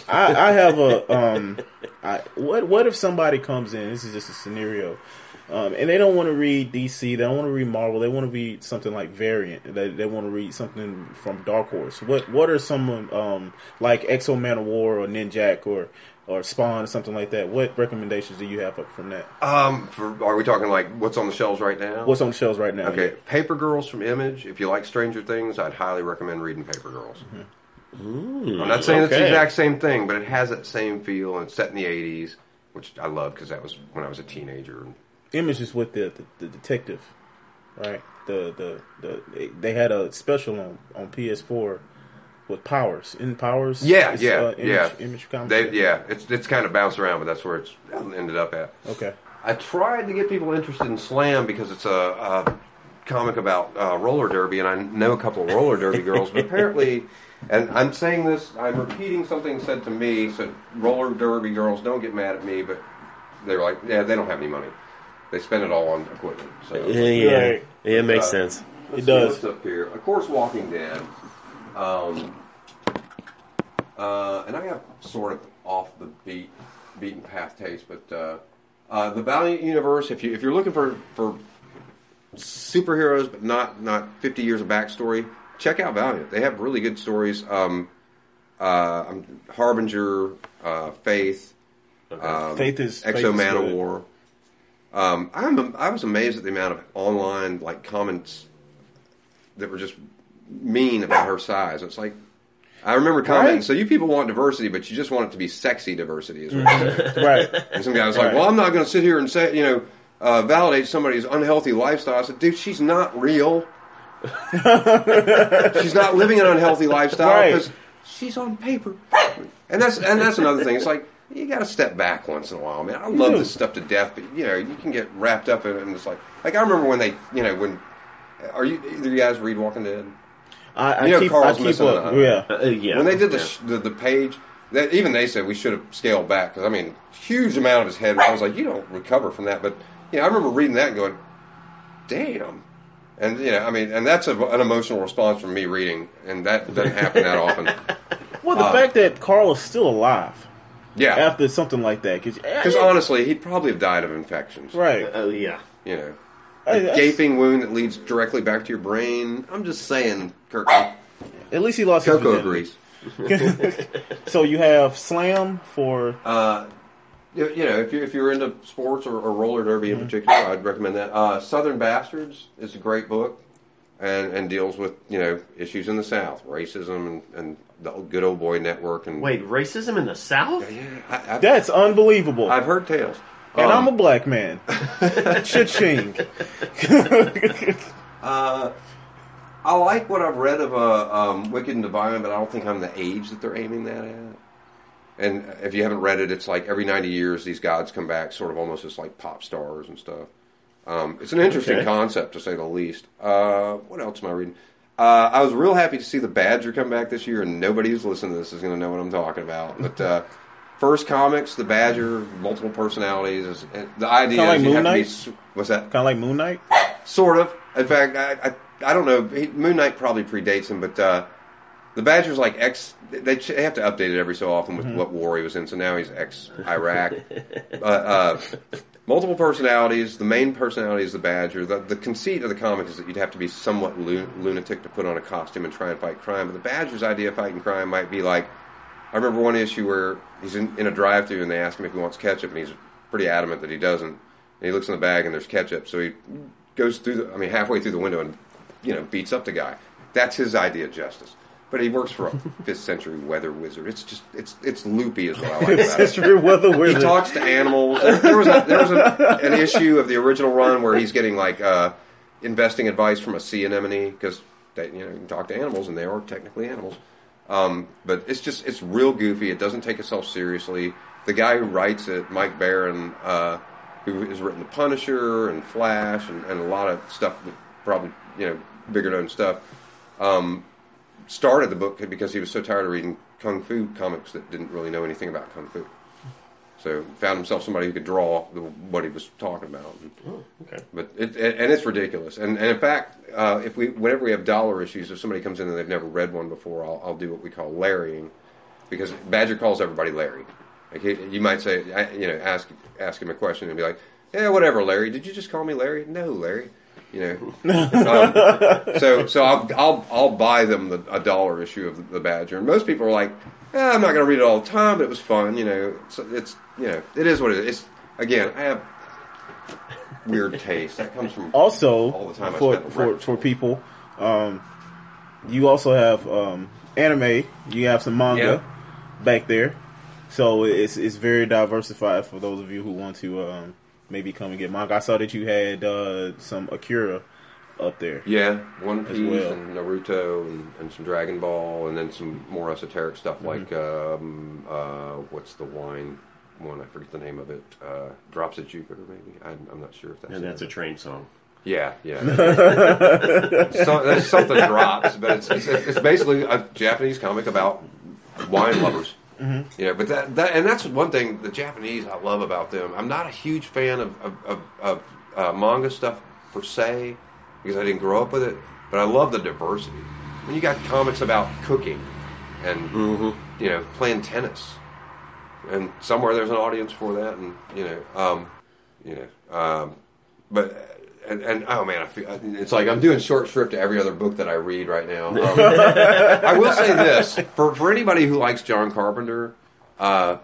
I, I have a um, I, what what if somebody comes in? This is just a scenario, um, and they don't want to read DC. They don't want to read Marvel. They want to read something like Valiant. They, they want to read something from Dark Horse. What what are some um, like X-O Manowar or Ninjak or or Spawn or something like that? What recommendations do you have up from that? Um, for, are we talking like what's on the shelves right now? What's on the shelves right now? Okay, Paper Girls from Image. If you like Stranger Things, I'd highly recommend reading Paper Girls. I'm not saying it's the exact same thing, but it has that same feel, and it's set in the '80s, which I love because that was when I was a teenager. Image is with the, the, the detective, right? The the the they- they had a special on on PS4 with Powers in Powers. Yeah, It's, yeah, uh, image, yeah. Image comics. They, yeah, it's it's kind of bounced around, but that's where it's ended up at. Okay. I tried to get people interested in Slam because it's a, a comic about uh, roller derby, and I know a couple of roller derby girls, but apparently, and I'm saying this, I'm repeating something said to me, so roller derby girls don't get mad at me, but they're like, yeah, they don't have any money. They spend it all on equipment. So Yeah, yeah, Right. yeah, it makes Uh, sense. Let's It does. What's up here? Of course, Walking Dead. Um, uh, and I have sort of off the beat, beaten path taste, but uh, uh, the Valiant universe. If you if you're looking for for superheroes, but not not 50 years of backstory, check out Valiant. They have really good stories. Um, uh, um, Harbinger, uh, Faith, um, Faith is- Faith Exo is Man of. War. Um, I'm I was amazed at the amount of online like comments that were just mean about her size. It's like I remember commenting. Right. So you people want diversity, but you just want it to be sexy diversity. Is what you said. right. And some guy was like, Right. "Well, I'm not going to sit here and say you know uh, validate somebody's unhealthy lifestyle." I said, "Dude, she's not real. she's not living an unhealthy lifestyle Right. because she's on paper." And that's and that's another thing. It's like you got to step back once in a while, man. I love this stuff to death, but you know you can get wrapped up in it, and it's like like I remember when they you know when are you either of you guys read Walking Dead? I, I You know keep Carl's I keep missing up. a- yeah. Uh, yeah. when they did the yeah. sh- the, the page, that even they said we should have scaled back because I mean, huge amount of his head. I was like, you don't recover from that. But you know, I remember reading that and going, damn. And you know, I mean, and that's a, an emotional response from me reading, and that doesn't happen that often. Well, the Uh, fact that Carl is still alive Yeah, after something like that, because because honestly, he'd probably have died of infections. right. Oh yeah. You know, Hey, a gaping wound that leads directly back to your brain. I'm just saying, Kirk. At least he lost his Coco agrees. So you have Slam for Uh, you you know, if you're, if you're into sports or, or roller derby in particular, I'd recommend that. Uh, Southern Bastards is a great book. and, and deals with you know issues in the South, racism, and, and the good old boy network. And Wait, racism in the South? yeah, I, I've, That's unbelievable. I've heard tales. And Um, I'm a black man. Cha-ching. Uh, I like what I've read of uh, um, Wicked and Divine, but I don't think I'm the age that they're aiming that at. And if you haven't read it, it's like every 90 years these gods come back, sort of almost as like pop stars and stuff. Um, it's an interesting Okay. concept, to say the least. Uh, what else am I reading? Uh, I was real happy to see the Badger come back this year, and nobody who's listening to this is going to know what I'm talking about. But uh, first comics, the Badger, multiple personalities. Is, the idea Kinda is like you Moon have to be. Knight? What's that? kind of like Moon Knight. Sort of. In fact, I, I, I don't know. He, Moon Knight probably predates him, but uh, the Badger's like ex. They, they have to update it every so often with what war he was in. So now he's ex Iraq. uh, uh, multiple personalities. The main personality is the Badger. The, the conceit of the comic is that you'd have to be somewhat lu- lunatic to put on a costume and try and fight crime. But the Badger's idea of fighting crime might be like. I remember one issue where he's in, in a drive-through and they ask him if he wants ketchup, and he's pretty adamant that he doesn't. And he looks in the bag and there's ketchup, so he goes through the, I mean, halfway through the window and, you know, beats up the guy. That's his idea of justice. But he works for a fifth century weather wizard. It's just, it's, it's loopy is what I like about it. Sister Weather wizard. He talks to animals. There, there was, a, there was a, an issue of the original run where he's getting like uh, investing advice from a sea anemone because you know you can talk to animals and they are technically animals. Um, but it's just it's real goofy. It doesn't take itself seriously. The guy who writes it, Mike Baron, uh, who has written The Punisher and Flash and, and a lot of stuff, probably you know bigger known stuff, um, started the book because he was so tired of reading kung fu comics that didn't really know anything about kung fu. So found himself somebody who could draw the, what he was talking about. Oh, okay. But it, and it's ridiculous. And, and in fact, uh, if we whenever we have dollar issues, if somebody comes in and they've never read one before, I'll, I'll do what we call Larrying, because Badger calls everybody Larry. Like he, you might say, you know, ask ask him a question and be like, "Yeah, whatever, Larry. Did you just call me Larry? No, Larry. You know." um, so so I'll I'll I'll buy them the, a dollar issue of the, Badger, and most people are like, eh, "I'm not going to read it all the time, but it was fun." You know, it's, it's you know, it is what it is. It's, again, I have weird taste that comes from also All the time for for for people. Um, you also have um, anime. You have some manga back there, so it's it's very diversified for those of you who want to um, maybe come and get manga. I saw that you had uh, some Akira up there. Yeah, One Piece well. and Naruto and, and some Dragon Ball, and then some more esoteric stuff like um, uh, what's the wine one? I forget the name of it. Uh, Drops at Jupiter, maybe. I, I'm not sure if that's. And it. that's a train song. Yeah, yeah. so, there's something drops, but it's, it's it's basically a Japanese comic about wine lovers. You know, but that, that and that's one thing the Japanese I love about them. I'm not a huge fan of of, of, of uh, manga stuff per se because I didn't grow up with it, but I love the diversity. When you got comics about cooking and you know playing tennis, and somewhere there's an audience for that, and you know, um, you know, um, but and, and oh man, I feel, it's like I'm doing short shrift to every other book that I read right now. Um, I will say this for for anybody who likes John Carpenter, uh,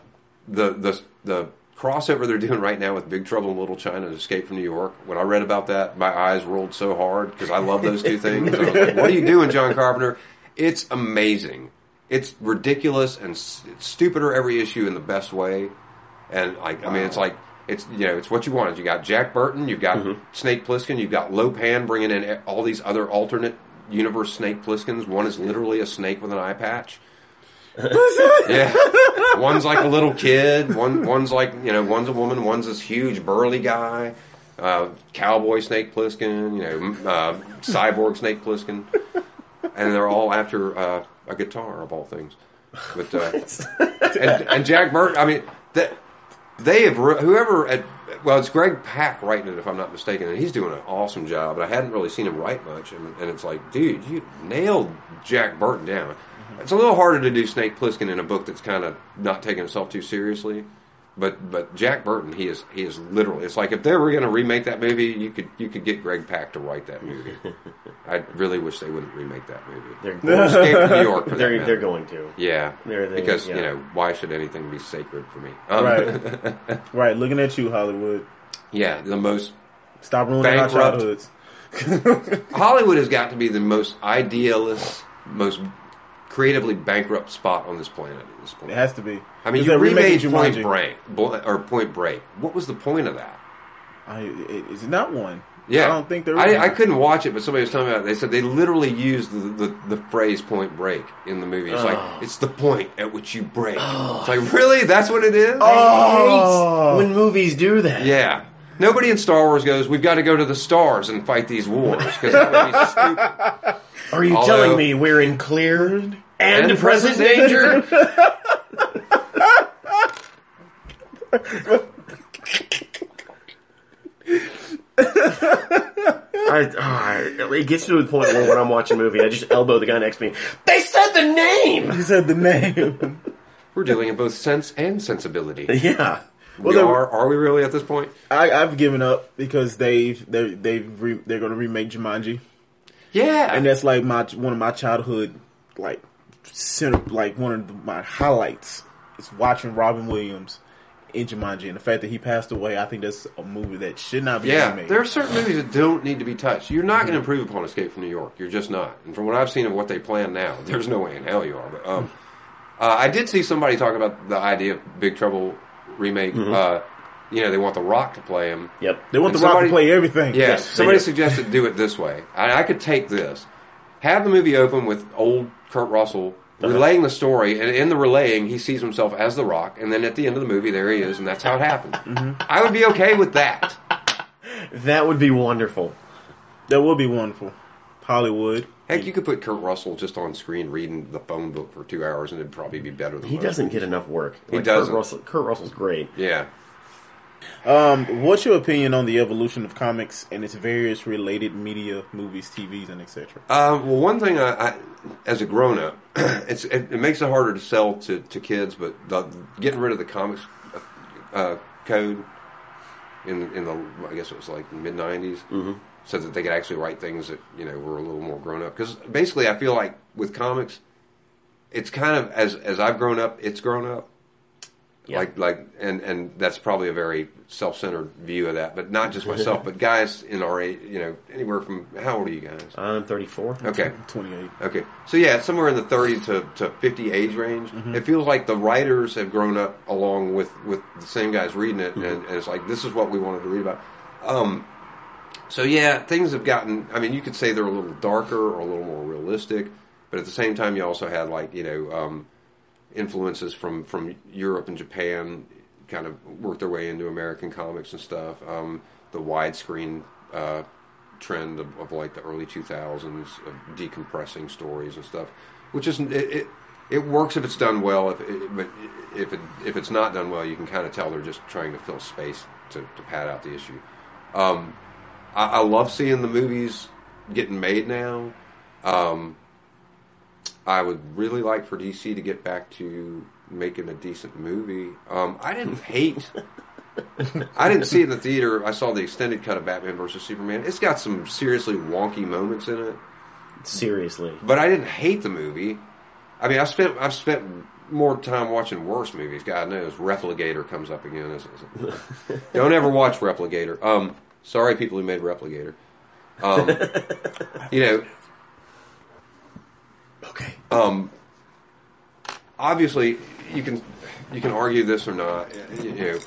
the the the crossover they're doing right now with Big Trouble in Little China and Escape from New York. When I read about that, my eyes rolled so hard because I love those two things. Like, what are you doing, John Carpenter? It's amazing. It's ridiculous and it's stupider every issue in the best way. And like, I mean, it's like it's you know, it's what you wanted. You got Jack Burton, you've got Snake Plissken, you've got Lo Pan bringing in all these other alternate universe Snake Plisskens. One is literally a snake with an eye patch. yeah, one's like a little kid. One one's like you know, one's a woman. One's this huge burly guy. Uh, cowboy Snake Plissken, you know, uh, cyborg Snake Plissken, and they're all after uh, a guitar of all things. But uh, and, and Jack Burton, I mean, that they have re- whoever at well, it's Greg Pak writing it if I'm not mistaken, and he's doing an awesome job. But I hadn't really seen him write much, and, and it's like, dude, you nailed Jack Burton down. Mm-hmm. It's a little harder to do Snake Plissken in a book that's kind of not taking itself too seriously. But but Jack Burton, he is he is literally. It's like if they were going to remake that movie, you could you could get Greg Pak to write that movie. I really wish they wouldn't remake that movie. They're Escape from New York. For they're, they're going to. Yeah, They're- they- because you know why should anything be sacred for me? Um, Right, right. Looking at you, Hollywood. Yeah, the most Stop ruining our childhoods. Hollywood has got to be the most idealist, most creatively bankrupt spot on this planet at this point. It has to be. I mean, you remade Point Jumanji? Break, or Point Break. What was the point of that? I, it- it's not one. Yeah, I don't think there. I, I couldn't watch it, but somebody was telling me about it. They said they literally used the, the, the phrase "Point Break" in the movie. It's Oh. like it's the point at which you break. It's like really, that's what it is. Oh. when movies do that. Yeah. Nobody in Star Wars goes, "We've got to go to the stars and fight these wars," because that would be stupid. Are you Although- telling me we're in clear and, And present present danger? I, ah, it gets to the point where when I'm watching a movie, I just elbow the guy next to me. They said the name. He said the name. We're dealing in both sense and sensibility. Yeah. we are. Are we really at this point? I, I've given up because they've they they've re, they're going to remake Jumanji, Yeah. and that's like my one of my childhood like center like one of my highlights is watching Robin Williams in Jumanji, and the fact that he passed away. I think that's a movie that should not be Yeah, remade. there are certain movies that don't need to be touched. You're not going to improve upon Escape from New York. You're just not. And from what I've seen of what they plan now, there's no way in hell you are. But um, uh, I did see somebody talk about the idea of Big Trouble remake. Uh, you know, they want The Rock to play him. Yep. they want and the Rock to play everything. Yeah, Yes, somebody suggested do it this way. I, I could take this, have the movie open with old Kurt Russell Uh-huh. relaying the story, and in the relaying, he sees himself as the Rock, and then at the end of the movie, there he is, and that's how it happened. Mm-hmm. I would be okay with that. That would be wonderful. that would be wonderful. Hollywood. Heck, you could put Kurt Russell just on screen reading the phone book for two hours, and it'd probably be better than He most doesn't movies. get enough work. He Like, doesn't. Kurt, Russell, Kurt Russell's great. Yeah. Um, what's your opinion on the evolution of comics and its various related media, movies, TVs, and etc.? Um, well, one thing I, I as a grown up, it's it, it makes it harder to sell to, to kids, but the, getting rid of the comics uh, code in in the I guess it was like mid '90s, so that they could actually write things that you know were a little more grown up. Because basically, I feel like with comics, it's kind of as as I've grown up, it's grown up. Yeah. Like like and and that's probably a very self centered view of that, but not just myself, but guys in our age, you know, anywhere from how old are you guys? I'm 34. Okay. Twenty-eight. Okay, so yeah, somewhere in the thirty to, to fifty age range. It feels like the writers have grown up along with, with the same guys reading it, and, and it's like this is what we wanted to read about. Um, so yeah, things have gotten. I mean, you could say they're a little darker or a little more realistic, but at the same time, you also had like you know um, influences from from Europe and Japan kind of work their way into American comics and stuff. Um, the widescreen uh, trend of, of like the early 2000s of decompressing stories and stuff, which is it, it it works if it's done well. If it, but if it if it's not done well, you can kind of tell they're just trying to fill space to, to pad out the issue. Um, I, I love seeing the movies getting made now. Um, I would really like for DC to get back to making a decent movie. Um, I didn't hate. I didn't see it in the theater. I saw the extended cut of Batman versus Superman. It's got some seriously wonky moments in it, Seriously. but I didn't hate the movie. I mean, I spent I've spent more time watching worse movies. God knows, Replicator comes up again. As don't ever watch Replicator. Um, sorry, people who made Replicator. Um, you know. Um, obviously you can you can argue this or not. You know,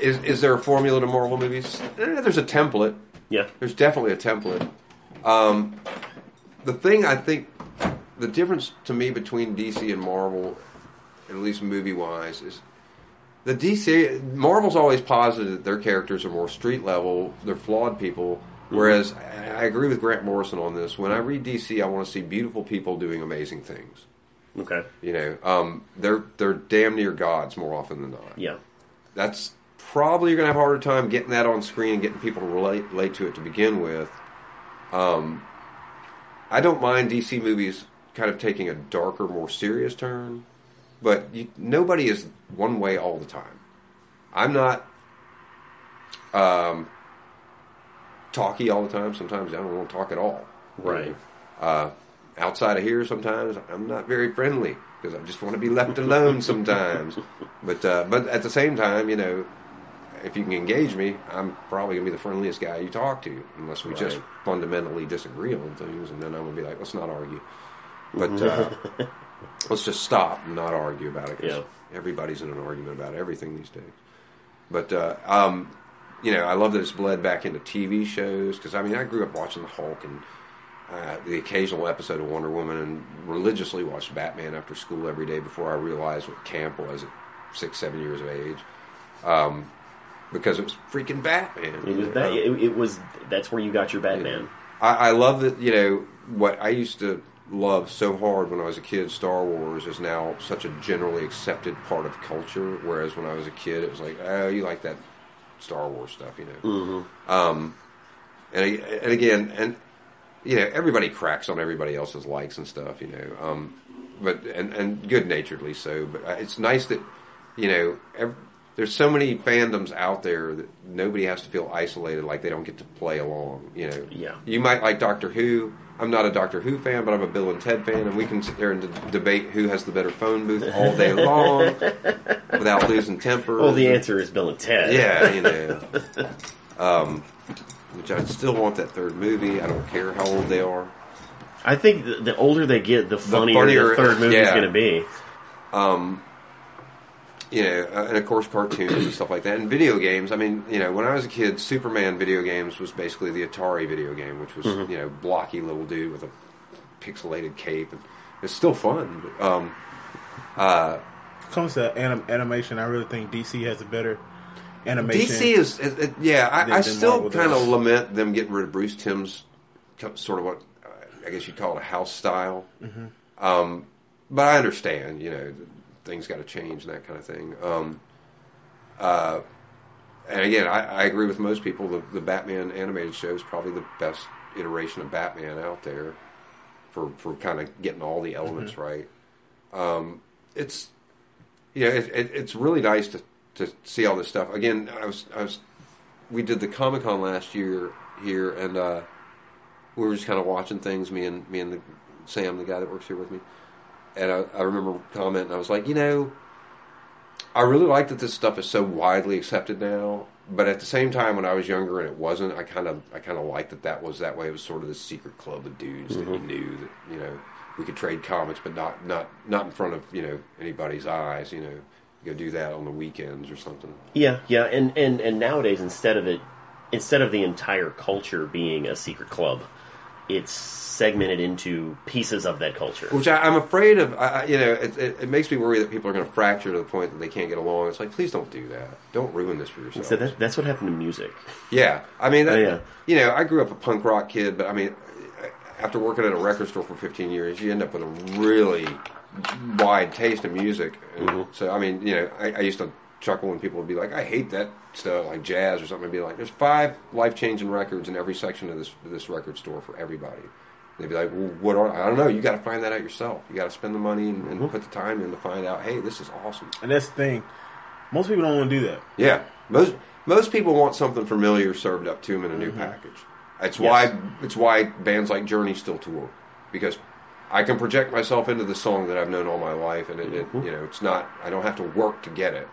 is is there a formula to Marvel movies? Eh, There's a template. Yeah. There's definitely a template. Um, the thing I think the difference to me between DC and Marvel, at least movie wise, is the DC Marvel's always posited that their characters are more street level. They're flawed people. Whereas I agree with Grant Morrison on this. When I read DC, I want to see beautiful people doing amazing things. Okay. You know, um, they're they're damn near gods more often than not. Yeah. That's probably you're gonna have a harder time getting that on screen and getting people to relate relate to it to begin with. Um, I don't mind DC movies kind of taking a darker, more serious turn, but you, nobody is one way all the time. I'm not um, talky all the time. Sometimes I don't want to talk at all. Right. Uh, outside of here, sometimes I'm not very friendly because I just want to be left alone sometimes. But uh, but at the same time, you know, if you can engage me, I'm probably gonna be the friendliest guy you talk to, unless we just fundamentally disagree on things, and then I'm gonna be like, let's not argue. But uh, let's just stop and not argue about it. 'cause Yeah. everybody's in an argument about everything these days. But uh, um, you know, I love that it's bled back into TV shows because I mean, I grew up watching the Hulk and uh, the occasional episode of Wonder Woman, and religiously watched Batman after school every day before I realized what camp was at six, seven years of age. Um, because it was freaking Batman. It was. It, it was. That's where you got your Batman. I, I love that, you know, what I used to love so hard when I was a kid, Star Wars, is now such a generally accepted part of culture. Whereas when I was a kid, it was like, oh, you like that Star Wars stuff, you know. Um, and, and again, and, you know, everybody cracks on everybody else's likes and stuff, you know. Um, but, and, and good naturedly so. But uh, it's nice that, you know, ev there's so many fandoms out there that nobody has to feel isolated like they don't get to play along, you know. Yeah. You might like Doctor Who. I'm not a Doctor Who fan, but I'm a Bill and Ted fan, and we can sit there and d- debate who has the better phone booth all day long without losing temper. Well, the answer is Bill and Ted. Yeah, you know. Um, which I still want that third movie. I don't care how old they are. I think the, the older they get, the funnier the, funnier- third movie is yeah. going to be. You know, uh, and of course cartoons and stuff like that. And video games. I mean, you know, when I was a kid, Superman video games was basically the Atari video game, which was Mm-hmm. you know blocky little dude with a pixelated cape. And it's still fun. But, um, comes to anim- animation, I really think DC has a better animation. DC is, is it, yeah. I, Than- I still kind of lament them getting rid of Bruce Timm's sort of what uh, I guess you'd call it a house style. Mm-hmm. Um, but I understand, you know, things got to change and that kind of thing. Um, uh, and again, I, I agree with most people. The, the Batman animated show is probably the best iteration of Batman out there for for kind of getting all the elements Mm-hmm. right. Um, it's you know, it, it, it's really nice to, to see all this stuff. Again, I was I was we did the Comic Con last year here, and uh, we were just kind of watching things. Me and me and the, Sam, the guy that works here with me, and I, I remember commenting. I was like, you know, I really like that this stuff is so widely accepted now. But at the same time, when I was younger and it wasn't, I kind of I kind of liked that that was that way. It was sort of this secret club of dudes that you knew that you know we could trade comics, but not not not in front of you know anybody's eyes. You know, you go do that on the weekends or something. Yeah, yeah, and, and, and nowadays instead of it, instead of the entire culture being a secret club, it's segmented into pieces of that culture. Which I, I'm afraid of. I, I- you know, it, it, it makes me worry that people are going to fracture to the point that they can't get along. It's like, please don't do that. Don't ruin this for yourself. So that, that's what happened to music. Yeah, I mean, that, Oh, yeah. you know, I grew up a punk rock kid, but I mean, after working at a record store for 15 years, you end up with a really wide taste in music. Mm-hmm. So, I mean, you know, I, I used to chuckle when people would be like, "I hate that stuff, like jazz or something." I'd be like, "There's five life changing records in every section of this this record store for everybody." They'd be like, well, "What are I don't know. You got to find that out yourself. You got to spend the money and, Mm-hmm. put the time in to find out. Hey, this is awesome." and that's the thing. Most people don't want to do that. Yeah, most most people want something familiar served up to them in a new package. That's Mm-hmm. Yes. why it's why bands like Journey still tour because I can project myself into the song that I've known all my life, and it, Mm-hmm. it you know it's not I don't have to work to get it.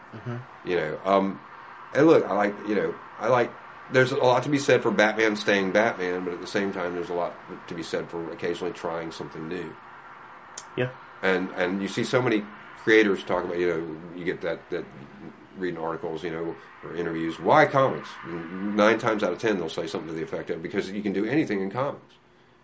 You know, um, and look, I like you know I like. There's a lot to be said for Batman staying Batman, but at the same time, there's a lot to be said for occasionally trying something new. Yeah. and and you see so many creators talk about you know you get that that reading articles you know or interviews. Why comics? Nine times out of ten they'll say something to the effect of because you can do anything in comics.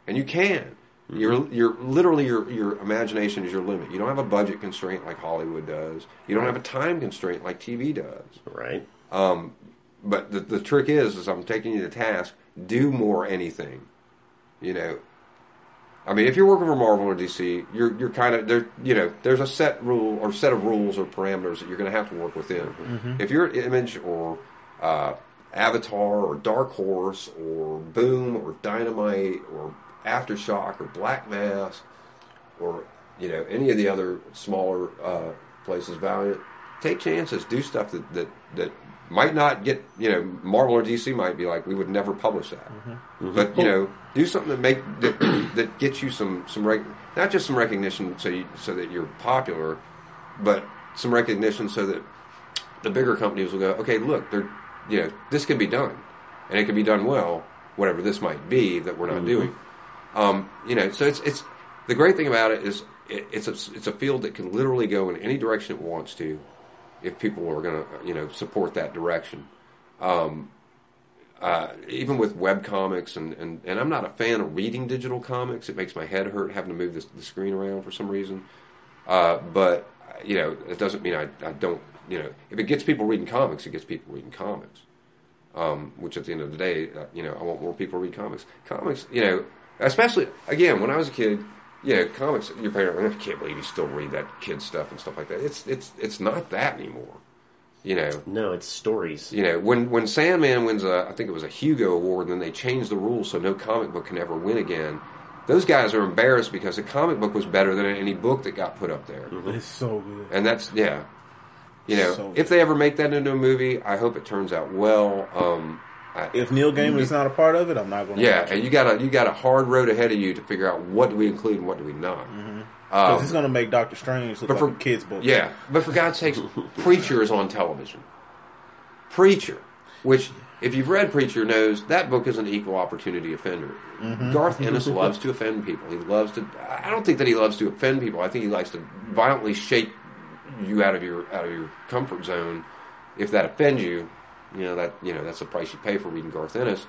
And you can. Mm-hmm. You're you're literally your your imagination is your limit. You don't have a budget constraint like Hollywood does. You don't have a time constraint like TV does. Right. But the, the trick is, is I'm taking you to task. Do more anything. You know, I mean, if you're working for Marvel or DC, you're you're kind of there. You know, there's a set rule or set of rules or parameters that you're going to have to work within. If you're Image or uh, Avatar or Dark Horse or Boom or Dynamite or Aftershock or Black Mass or you know any of the other smaller uh, places, Valiant, take chances, do stuff that that that might not get you know Marvel or DC might be like we would never publish that, mm-hmm. Mm-hmm. but you know do something that make that, that gets you some some rec- not just some recognition so you so that you're popular, but some recognition so that the bigger companies will go okay look they're you know, this can be done, and it can be done well, whatever this might be that we're not mm-hmm. doing. Um, you know, so it's it's the great thing about it is it, it's a it's a field that can literally go in any direction it wants to, if people are going to you know support that direction. Um, uh, even with web comics and, and, and I'm not a fan of reading digital comics. It makes my head hurt having to move the screen around for some reason. Uh, but you know, it doesn't mean I, I don't. You know, if it gets people reading comics, it gets people reading comics. Um, which at the end of the day, uh, you know, I want more people to read comics. Comics, you know, especially again when I was a kid, you know, comics. Your parents, I can't believe you still read that kid stuff and stuff like that. It's it's it's not that anymore. You know, No, it's stories. you know, when when Sandman wins a, I think it was a Hugo Award, and then they changed the rules so no comic book can ever win again. Those guys are embarrassed because the comic book was better than any book that got put up there, It's so good. and that's yeah. You know, So- if they ever make that into a movie, I hope it turns out well. Um, I, If Neil Gaiman is not a part of it, I'm not going to. yeah, and you got a you got a hard road ahead of you to figure out what do we include and what do we not. because Um, it's going to make Doctor Strange look but like for a kid's book. Yeah, but for God's sakes, Preacher is on television. Preacher, which if you've read Preacher, knows that book is an equal opportunity offender. Garth Ennis loves to offend people. He loves to. I don't think that he loves to offend people. I think he likes to violently shake you out of your out of your comfort zone. If that offends you, you know that you know that's the price you pay for reading Garth Ennis.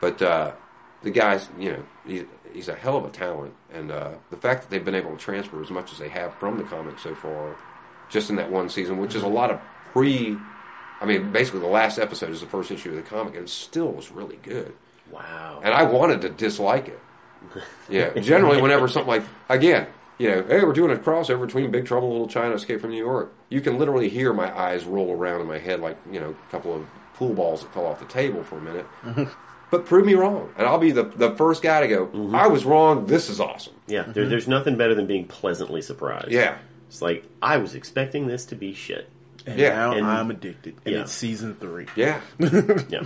But uh, the guy's, you know, he, he's a hell of a talent, and uh, the fact that they've been able to transfer as much as they have from the comic so far, just in that one season, which is a lot of pre. I mean, basically, the last episode is the first issue of the comic, and it still was really good. Wow. And I wanted to dislike it. Yeah, generally, whenever something like again, you know, hey, we're doing a crossover between Big Trouble in Little China, Escape from New York. You can literally hear my eyes roll around in my head like you know a couple of pool balls that fell off the table for a minute. Mm-hmm. But prove me wrong, and I'll be the the first guy to go. Mm-hmm. I was wrong. This is awesome. Yeah, there, mm-hmm. there's nothing better than being pleasantly surprised. Yeah, It's like, I was expecting this to be shit. And Yeah, now and- I'm addicted, and Yeah. it's season three. yeah. Yeah.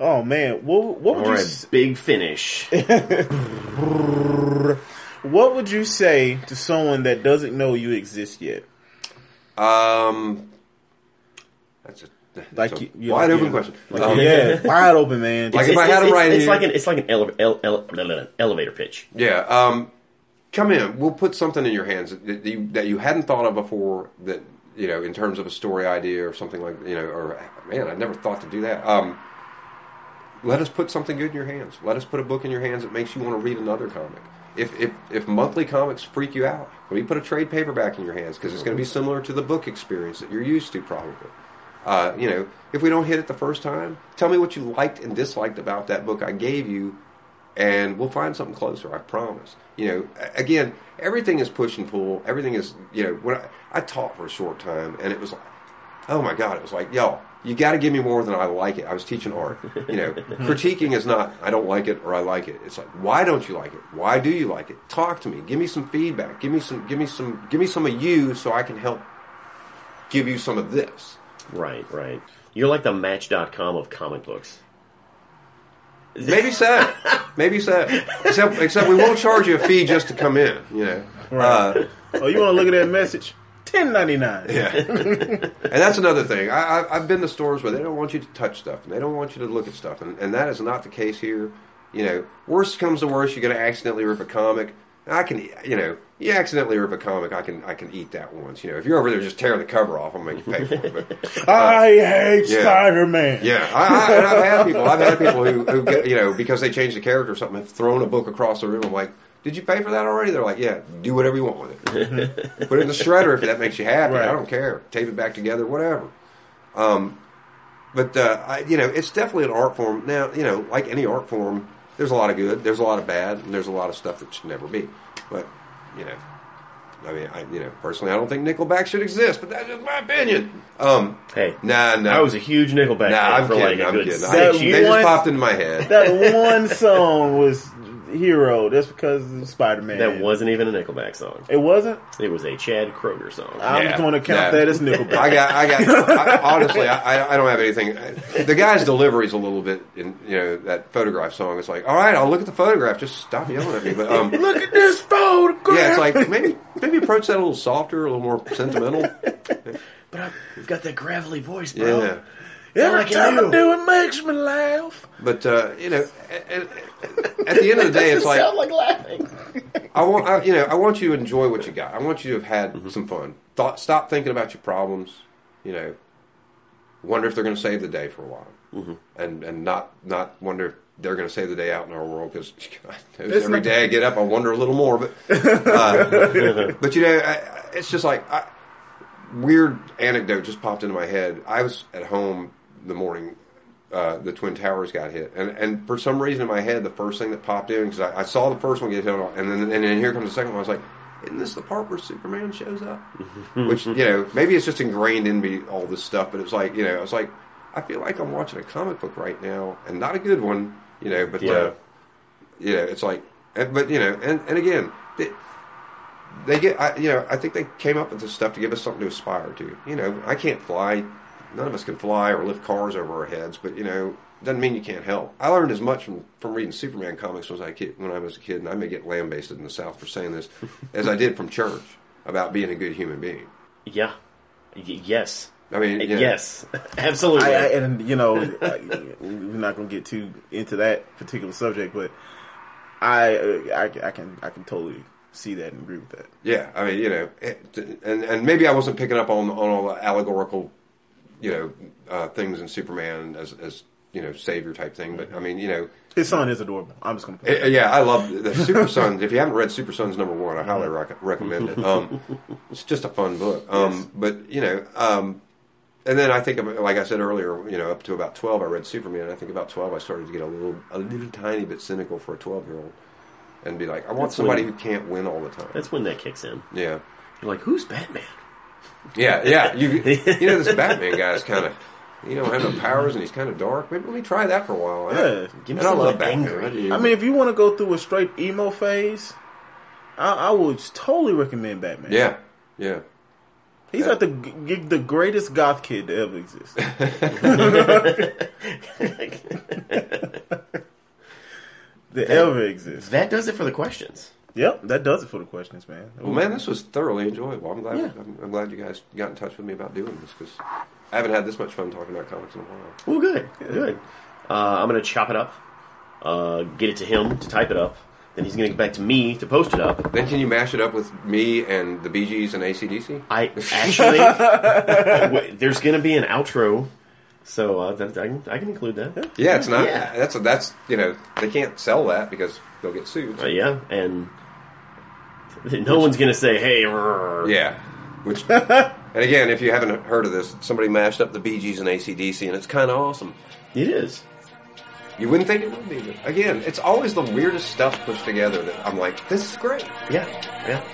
Oh man, what what would All you right, s- big finish. what would you say to someone that doesn't know you exist yet? Um, that's a, that's Like a you- you- wide open yeah. question. Like, Um, yeah, wide open, man. Like It's- if I it's- had him it's- right it's here- like an it's like an ele- ele- ele- elevator pitch. Yeah. Um, come in. We'll put something in your hands that you, that you hadn't thought of before. That you know, in terms of a story idea or something like you know, or man, I never thought to do that. Um, let us put something good in your hands. Let us put a book in your hands that makes you want to read another comic. If if, if monthly comics freak you out, let me put a trade paperback in your hands because it's going to be similar to the book experience that you're used to, probably. Uh, you know, if we don't hit it the first time, tell me what you liked and disliked about that book I gave you, and we'll find something closer. I promise. You know, again, everything is push and pull. Everything is, you know, when I, I taught for a short time, and it was like, oh my god, it was like, yo, you got to give me more than I like it. I was teaching art. You know, critiquing is not I don't like it or I like it. It's like, why don't you like it? Why do you like it? Talk to me. Give me some feedback. Give me some. Give me some. Give me some of you so I can help give you some of this. Right, right. You're like the Match.com of comic books. Maybe so. Maybe so. Except, except we won't charge you a fee just to come in. You know. Uh, oh, you want to look at that message? Ten ninety nine. yeah. and that's another thing. I, I, I've been to stores where they don't want you to touch stuff and they don't want you to look at stuff, and, and that is not the case here. You know, worst comes to worst, you're going to accidentally rip a comic. I can, you know, you accidentally rip a comic. I can, I can eat that once. You know, if you're over there just tearing the cover off, I'll make you pay for it. But, I uh, hate Yeah. Spider Man. Yeah, I, I, and I've had people. I've had people who, who get, you know, because they changed the character or something, have thrown a book across the room. I'm like, did you pay for that already? They're like, yeah, do whatever you want with it. Put it in the shredder if that makes you happy. Right. I don't care. Tape it back together, whatever. Um, but uh, I, you know, it's definitely an art form. Now, you know, like any art form, there's a lot of good, there's a lot of bad, and there's a lot of stuff that should never be. But you know, I mean, I, you know, personally, I don't think Nickelback should exist, but that's just my opinion. Um, Hey, nah, nah. I was a huge Nickelback Nah, fan I'm for kidding. like a I'm good kidding. I, they just popped into my head. That one song was Hero. That's because of Spider Man. That wasn't even a Nickelback song. It wasn't. It was a Chad Kroeger song. I'm Yeah. going to count Nah. that as Nickelback. I got, I got. I, honestly, I, I- I don't have anything. The guy's delivery is a little bit, in you know, that photograph song. It's like, all right, I'll look at the photograph. Just stop yelling at me. But um, Look at this photograph. yeah, it's like maybe maybe approach that a little softer, a little more sentimental. But I, we've got that gravelly voice, bro. Yeah, Every like time you. I do, it makes me laugh. But uh, you know, at, at, at the end of the day, it's like sound like laughing. I want, I, you know, I want you to enjoy what you got. I want you to have had Mm-hmm. some fun. Thought, stop thinking about your problems. You know, wonder if they're going to save the day for a while, Mm-hmm. and and not not wonder if they're going to save the day out in our world because It's every not- day I get up, I wonder a little more. But uh, but you know, I, I- it's just like I, weird anecdote just popped into my head. I was at home the morning uh, the Twin Towers got hit, and and for some reason in my head, the first thing that popped in because I, I saw the first one get hit, and then and then here comes the second one. I was like, isn't this the part where Superman shows up? Which you know, maybe it's just ingrained in me all this stuff, but it's like you know, I was like, I feel like I'm watching a comic book right now, and not a good one, you know, but Yeah. uh, you know, it's like, but you know, and and again. They, they get, I, you know, I think they came up with this stuff to give us something to aspire to. You know, I can't fly. None of us can fly or lift cars over our heads, but you know, doesn't mean you can't help. I learned as much from, from reading Superman comics when I, kid, when I was a kid, and I may get lambasted in the South for saying this, as I did from church about being a good human being. Yeah. Y- yes. I mean, you know, Yes. Absolutely. I, I, and you know, I, we're not going to get too into that particular subject, but I, uh, I, I can, I can totally see that and agree with that. Yeah, I mean, you know, it, and and maybe I wasn't picking up on on all the allegorical, you know, uh, things in Superman as as you know savior type thing. But I mean, you know, His son is adorable. I'm just going to. Uh, yeah, I love the Super Sons. If you haven't read Super Sons number one, I highly rec- recommend it. Um, it's just a fun book. Um, Yes. But you know, um, and then I think, of, like I said earlier, you know, up to about twelve, I read Superman. I think about twelve, I started to get a little, a little tiny bit cynical for a twelve-year-old, and be like, I want That's somebody when- who can't win all the time. That's when that kicks in. Yeah, You're like, who's Batman? Yeah, yeah. You, you know, this Batman guy is kind of. You don't have no powers, and he's kind of dark. Maybe let me try that for a while. Yeah. Give me and I love Batman. I mean, if you want to go through a straight emo phase, I, I would totally recommend Batman. yeah, yeah. He's like the the greatest goth kid to ever exist. that ever exists. That does it for the questions. Yep, that does it for the questions, man. Well, man, this was thoroughly enjoyable. I'm glad. Yeah. I'm, I'm glad you guys got in touch with me about doing this because I haven't had this much fun talking about comics in a while. Well, good, good. Uh, I'm gonna chop it up, uh, get it to him to type it up. Then he's gonna get back to me to post it up. Then can you mash it up with me and the Bee Gees and ACDC? I actually, there's gonna be an outro, so uh, that, I, can, I can include that. Yeah, it's not. Yeah. That's that's you know they can't sell that because they'll get sued. Uh, yeah, and no one's gonna say, "Hey." rrr." Yeah, which and again, if you haven't heard of this, somebody mashed up the Bee Gees and ACDC, and it's kind of awesome. it is. You wouldn't think it would be, but again, it's always the weirdest stuff pushed together that I'm like, this is great. Yeah, yeah.